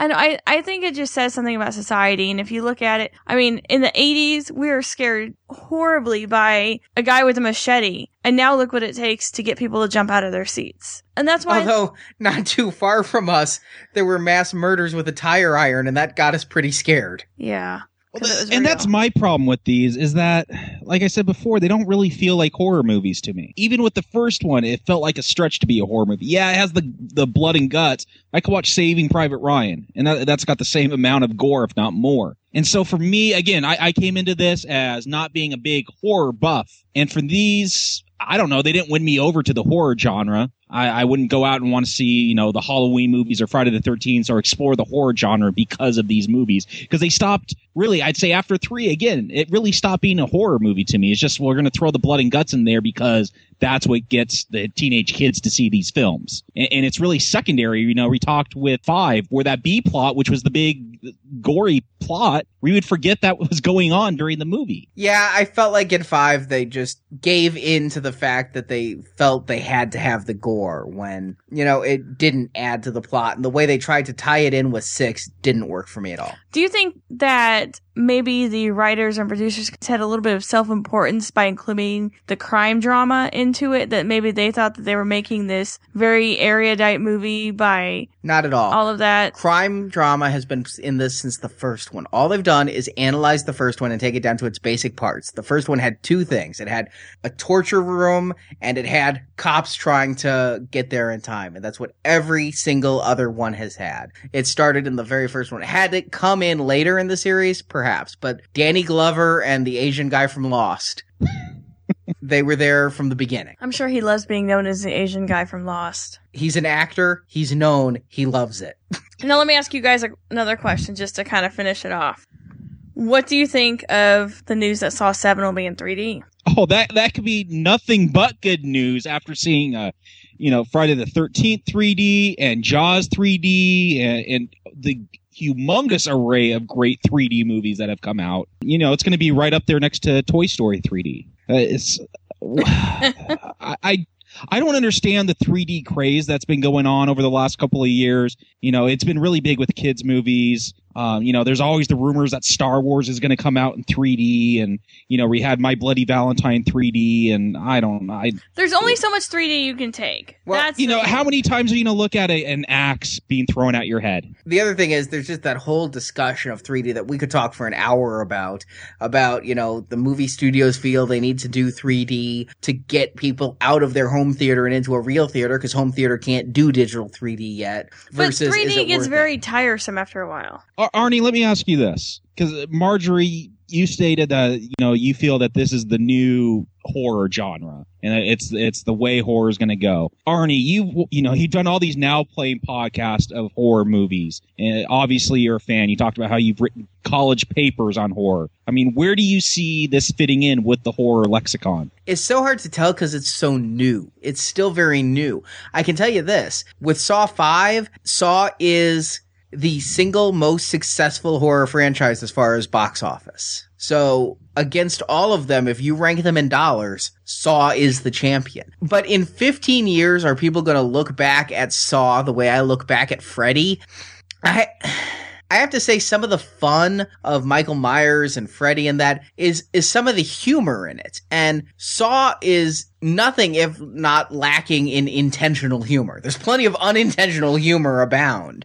I know, I, I think it just says something about society. And if you look at it, I mean, in the 80s, we were scared horribly by a guy with a machete. And now look what it takes to get people to jump out of their seats. And that's why. Although, not too far from us, there were mass murders with a tire iron, and that got us pretty scared. yeah. Well, and real. that's my problem with these is that, like I said before, they don't really feel like horror movies to me. Even with the first one, it felt like a stretch to be a horror movie. Yeah, it has the the blood and guts. I could watch Saving Private Ryan, and that, that's got the same amount of gore, if not more. And so for me, again, I, I came into this as not being a big horror buff, and for these, I don't know, they didn't win me over to the horror genre. I, I wouldn't go out and want to see, you know, the Halloween movies or Friday the 13th or explore the horror genre because of these movies. Because they stopped, really, I'd say after three, again, it really stopped being a horror movie to me. It's just, we're going to throw the blood and guts in there because that's what gets the teenage kids to see these films. And, and it's really secondary. You know, we talked with Five, where that B plot, which was the big uh, gory plot, we would forget that was going on during the movie. Yeah, I felt like in five they just gave in to the fact that they felt they had to have the gore when, you know, it didn't add to the plot. And the way they tried to tie it in with six didn't work for me at all. Do you think that maybe the writers and producers had a little bit of self-importance by including the crime drama into it? That maybe they thought that they were making this very erudite movie by Not at all. all of that. Crime drama has been in this since the first one. All they've done is analyze the first one and take it down to its basic parts. The first one had two things. It had a torture room and it had cops trying to get there in time. And that's what every single other one has had. It started in the very first one. Had it come in later in the series? Perhaps. But Danny Glover and the Asian guy from Lost, they were there from the beginning. I'm sure he loves being known as the Asian guy from Lost. He's an actor. He's known. He loves it. Now let me ask you guys another question just to kind of finish it off. What do you think of the news that Saw 7 will be in 3D? Oh, that that could be nothing but good news after seeing, uh, you know, Friday the Thirteenth 3D and Jaws 3D and, and the humongous array of great 3D movies that have come out. You know, it's going to be right up there next to Toy Story 3D. Uh, it's I. I I don't understand the 3D craze that's been going on over the last couple of years. You know, it's been really big with kids movies. Um, you know, there's always the rumors that Star Wars is going to come out in 3D, and you know, we had My Bloody Valentine 3D, and I don't, I, There's only so much 3D you can take. Well, That's you know, the- how many times are you going to look at a, an axe being thrown at your head? the other thing is there's just that whole discussion of 3D that we could talk for an hour about about you know the movie studios feel they need to do 3D to get people out of their home theater and into a real theater because home theater can't do digital 3D yet. But Versus is 3D it gets very it? tiresome after a while. Ar- Arnie, let me ask you this, because Marjorie you stated that you know you feel that this is the new horror genre and it's it's the way horror is going to go arnie you you know you've done all these now playing podcasts of horror movies and obviously you're a fan you talked about how you've written college papers on horror i mean where do you see this fitting in with the horror lexicon It's so hard to tell because it's so new. It's still very new. I can tell you this with Saw 5, Saw is the single most successful horror franchise as far as box office. So against all of them, if you rank them in dollars, Saw is the champion. But in 15 years, are people going to look back at Saw the way I look back at Freddy? I. I have to say some of the fun of Michael Myers and Freddy and that is is some of the humor in it. And Saw is nothing if not lacking in intentional humor. There's plenty of unintentional humor abound.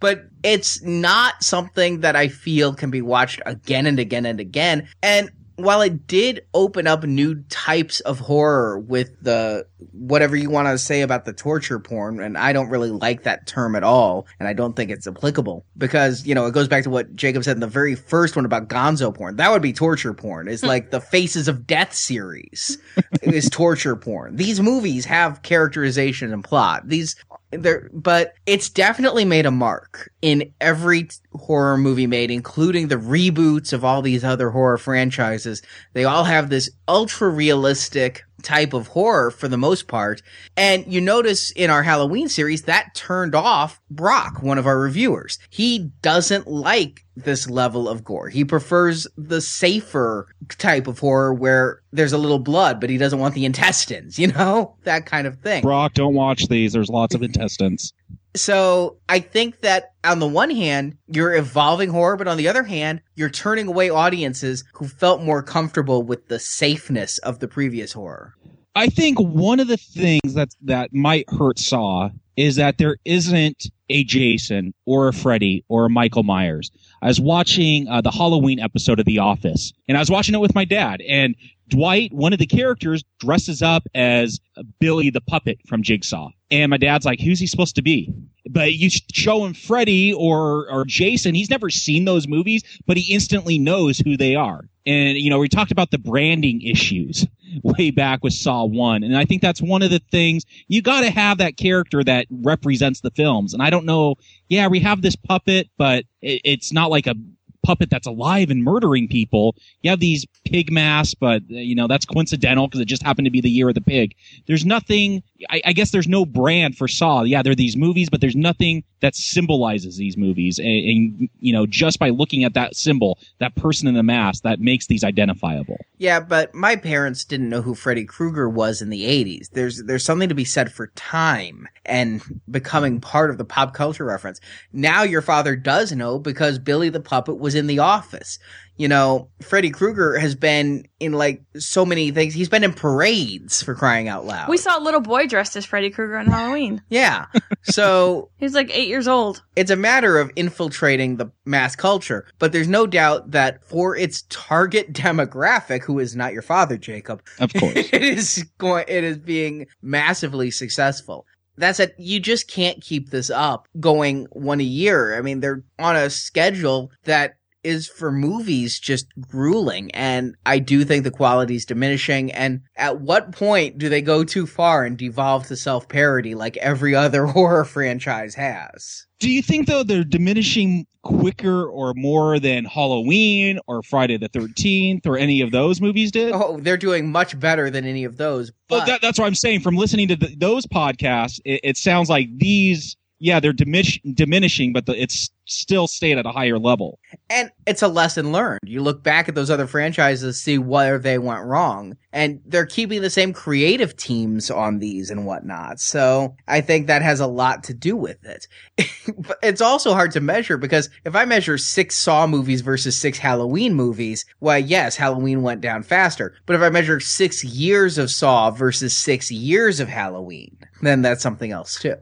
But it's not something that I feel can be watched again and again and again. And while it did open up new types of horror with the whatever you want to say about the torture porn, and I don't really like that term at all, and I don't think it's applicable because you know it goes back to what Jacob said in the very first one about Gonzo porn. That would be torture porn. It's hmm. like the Faces of Death series is torture porn. These movies have characterization and plot. These there, but it's definitely made a mark in every horror movie made, including the reboots of all these other horror franchises. They all have this ultra realistic type of horror for the most part. And you notice in our Halloween series that turned off Brock, one of our reviewers. He doesn't like this level of gore. He prefers the safer type of horror where there's a little blood, but he doesn't want the intestines, you know? That kind of thing. brock don't watch these there's lots of intestines So I think that on the one hand, you're evolving horror, but on the other hand, you're turning away audiences who felt more comfortable with the safeness of the previous horror. I think one of the things that that might hurt Saw is that there isn't a Jason or a Freddy or a Michael Myers. I was watching uh, the Halloween episode of The Office, and I was watching it with my dad. And Dwight, one of the characters, dresses up as Billy the puppet from Jigsaw. And my dad's like, "Who's he supposed to be?" But you show him Freddy or or Jason, he's never seen those movies, but he instantly knows who they are. And you know, we talked about the branding issues way back with Saw 1. And I think that's one of the things you got to have that character that represents the films. And I don't know, yeah, we have this puppet, but it, it's not like a puppet that's alive and murdering people. You have these pig masks, but you know, that's coincidental because it just happened to be the year of the pig. There's nothing, I, I guess there's no brand for Saw. Yeah, there are these movies, but there's nothing that symbolizes these movies. And, and you know, just by looking at that symbol, that person in the mask, that makes these identifiable. Yeah, but my parents didn't know who Freddy Krueger was in the 80s. There's there's something to be said for time and becoming part of the pop culture reference. Now your father does know because Billy the Puppet was in The Office. You know, Freddy Krueger has been in like so many things. He's been in parades for crying out loud. We saw a little boy dressed as Freddy Krueger on Halloween. yeah. So He's like eight years old. it's a matter of infiltrating the mass culture, but there's no doubt that for its target demographic, who is not your father, Jacob, Of course. it is going, it is being massively successful. That said, you just can't keep this up going one a year. I mean, they're on a schedule that is for movies just grueling and I do think the quality is diminishing and at what point do they go too far and devolve to self-parody like every other horror franchise has? Do you think though they're diminishing quicker or more than Halloween or Friday the Thirteenth or any of those movies did? Oh, they're doing much better than any of those. But Well, that, that's what I'm saying. From listening to th those podcasts, it, it sounds like these, yeah, they're diminish, diminishing, but the, it's still stayed at a higher level. and it's a lesson learned. You look back at those other franchises, see where they went wrong, and they're keeping the same creative teams on these and whatnot. So I think that has a lot to do with it. but it's also hard to measure because if I measure six Saw movies versus six Halloween movies, well, yes, Halloween went down faster. But if I measure six years of Saw versus six years of Halloween, then that's something else too.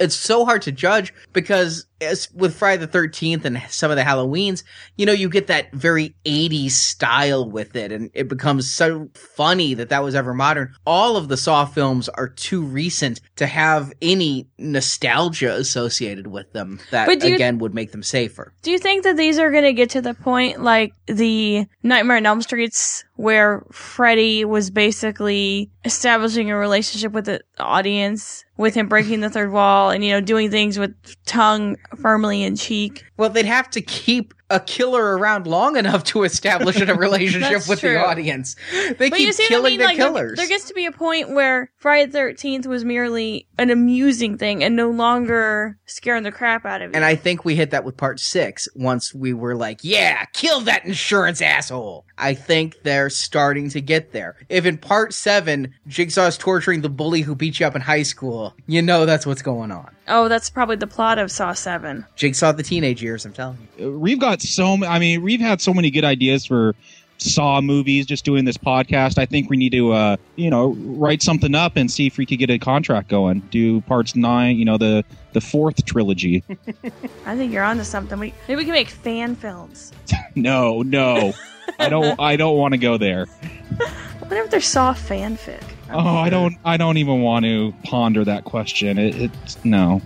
It's so hard to judge because as with Friday the 13th and some of the Halloweens, you know, you get that very 80s style with it and it becomes so funny that that was ever modern. All of the Saw films are too recent to have any nostalgia associated with them that But do you- again would make them safer. Do you think that these are going to get to the point like the Nightmare on Elm Streets where Freddy was basically establishing a relationship with the audience with him breaking the third wall and, you know, doing things with tongue firmly in cheek? Well, they'd have to keep a killer around long enough to establish a relationship with true. the audience. They But keep what I killing mean? the Like, there, killers. there gets to be a point where Friday the 13th was merely an amusing thing and no longer scaring the crap out of you. and I think we hit that with part six once we were like, yeah, kill that insurance asshole. I think they're starting to get there. If in part seven, Jigsaw's torturing the bully who beat you up in high school, you know that's what's going on. Oh, that's probably the plot of Saw 7. Jigsaw the teenage years, I'm telling you. we've got so I mean, we've had so many good ideas for Saw movies just doing this podcast. I think we need to, uh, you know, write something up and see if we could get a contract going. Do parts nine, you know, the the fourth trilogy. I think you're onto something. We, maybe we can make fan films. no, no, I don't. I don't want to go there. What if there's Saw fanfic? Oh, I don't. I don't even want to ponder that question. It, it's no.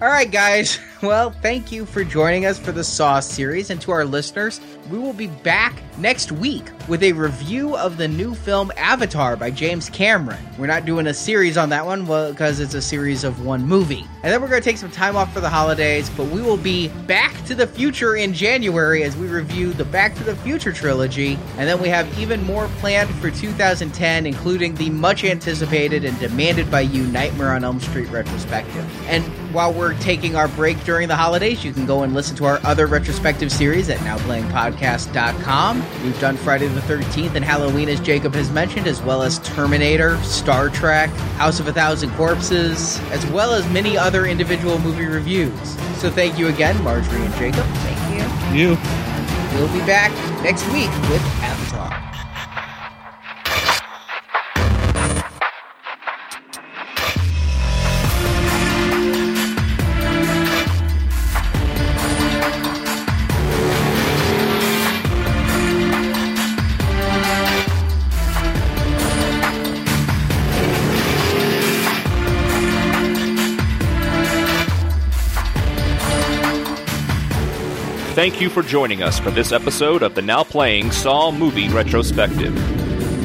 All right, guys. Well, thank you for joining us for the Saw series. And to our listeners, we will be back next week with a review of the new film Avatar by James Cameron. We're not doing a series on that one well, because it's a series of one movie. And then we're going to take some time off for the holidays, but we will be back to the future in January as we review the Back to the Future trilogy. And then we have even more planned for 2010, including the much anticipated and demanded by you Nightmare on Elm Street retrospective. And while we're taking our break during the holidays, you can go and listen to our other retrospective series at nowplayingpodcast.com. We've done Friday the 13th and Halloween, as Jacob has mentioned, as well as Terminator, Star Trek, House of a Thousand Corpses, as well as many other individual movie reviews. So thank you again, Marjorie and Jacob. Thank you. You. We'll be back next week with Avatar. Thank you for joining us for this episode of the now playing Saw movie retrospective.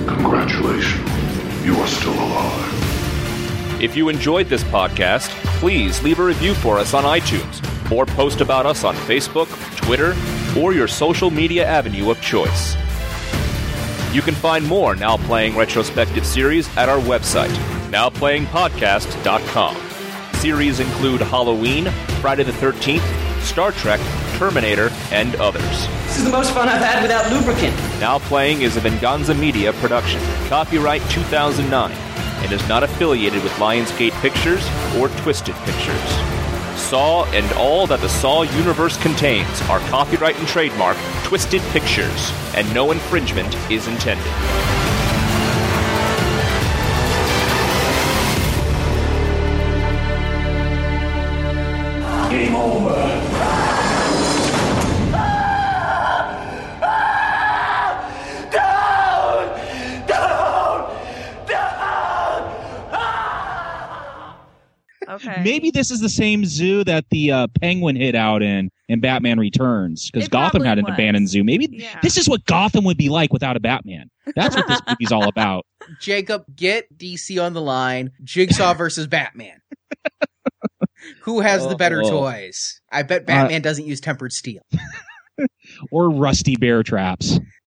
Congratulations. You are still alive. If you enjoyed this podcast, please leave a review for us on iTunes or post about us on Facebook, Twitter, or your social media avenue of choice. You can find more Now Playing retrospective series at our website, nowplayingpodcast.com. Series include Halloween, Friday the 13th, Star Trek, Terminator, and others. This is the most fun I've had without lubricant. Now Playing is a Venganza Media production. Copyright 2009 and is not affiliated with Lionsgate Pictures or Twisted Pictures. Saw and all that the Saw universe contains are copyright and trademark Twisted Pictures, and no infringement is intended. Maybe this is the same zoo that the uh, penguin hid out in in Batman Returns because Gotham had an was. abandoned zoo. Maybe Yeah. this is what Gotham would be like without a Batman. That's what this movie's all about. Jacob, get DC on the line. Jigsaw versus Batman. Who has the better Oh. toys? I bet Batman doesn't use tempered steel. Or rusty bear traps.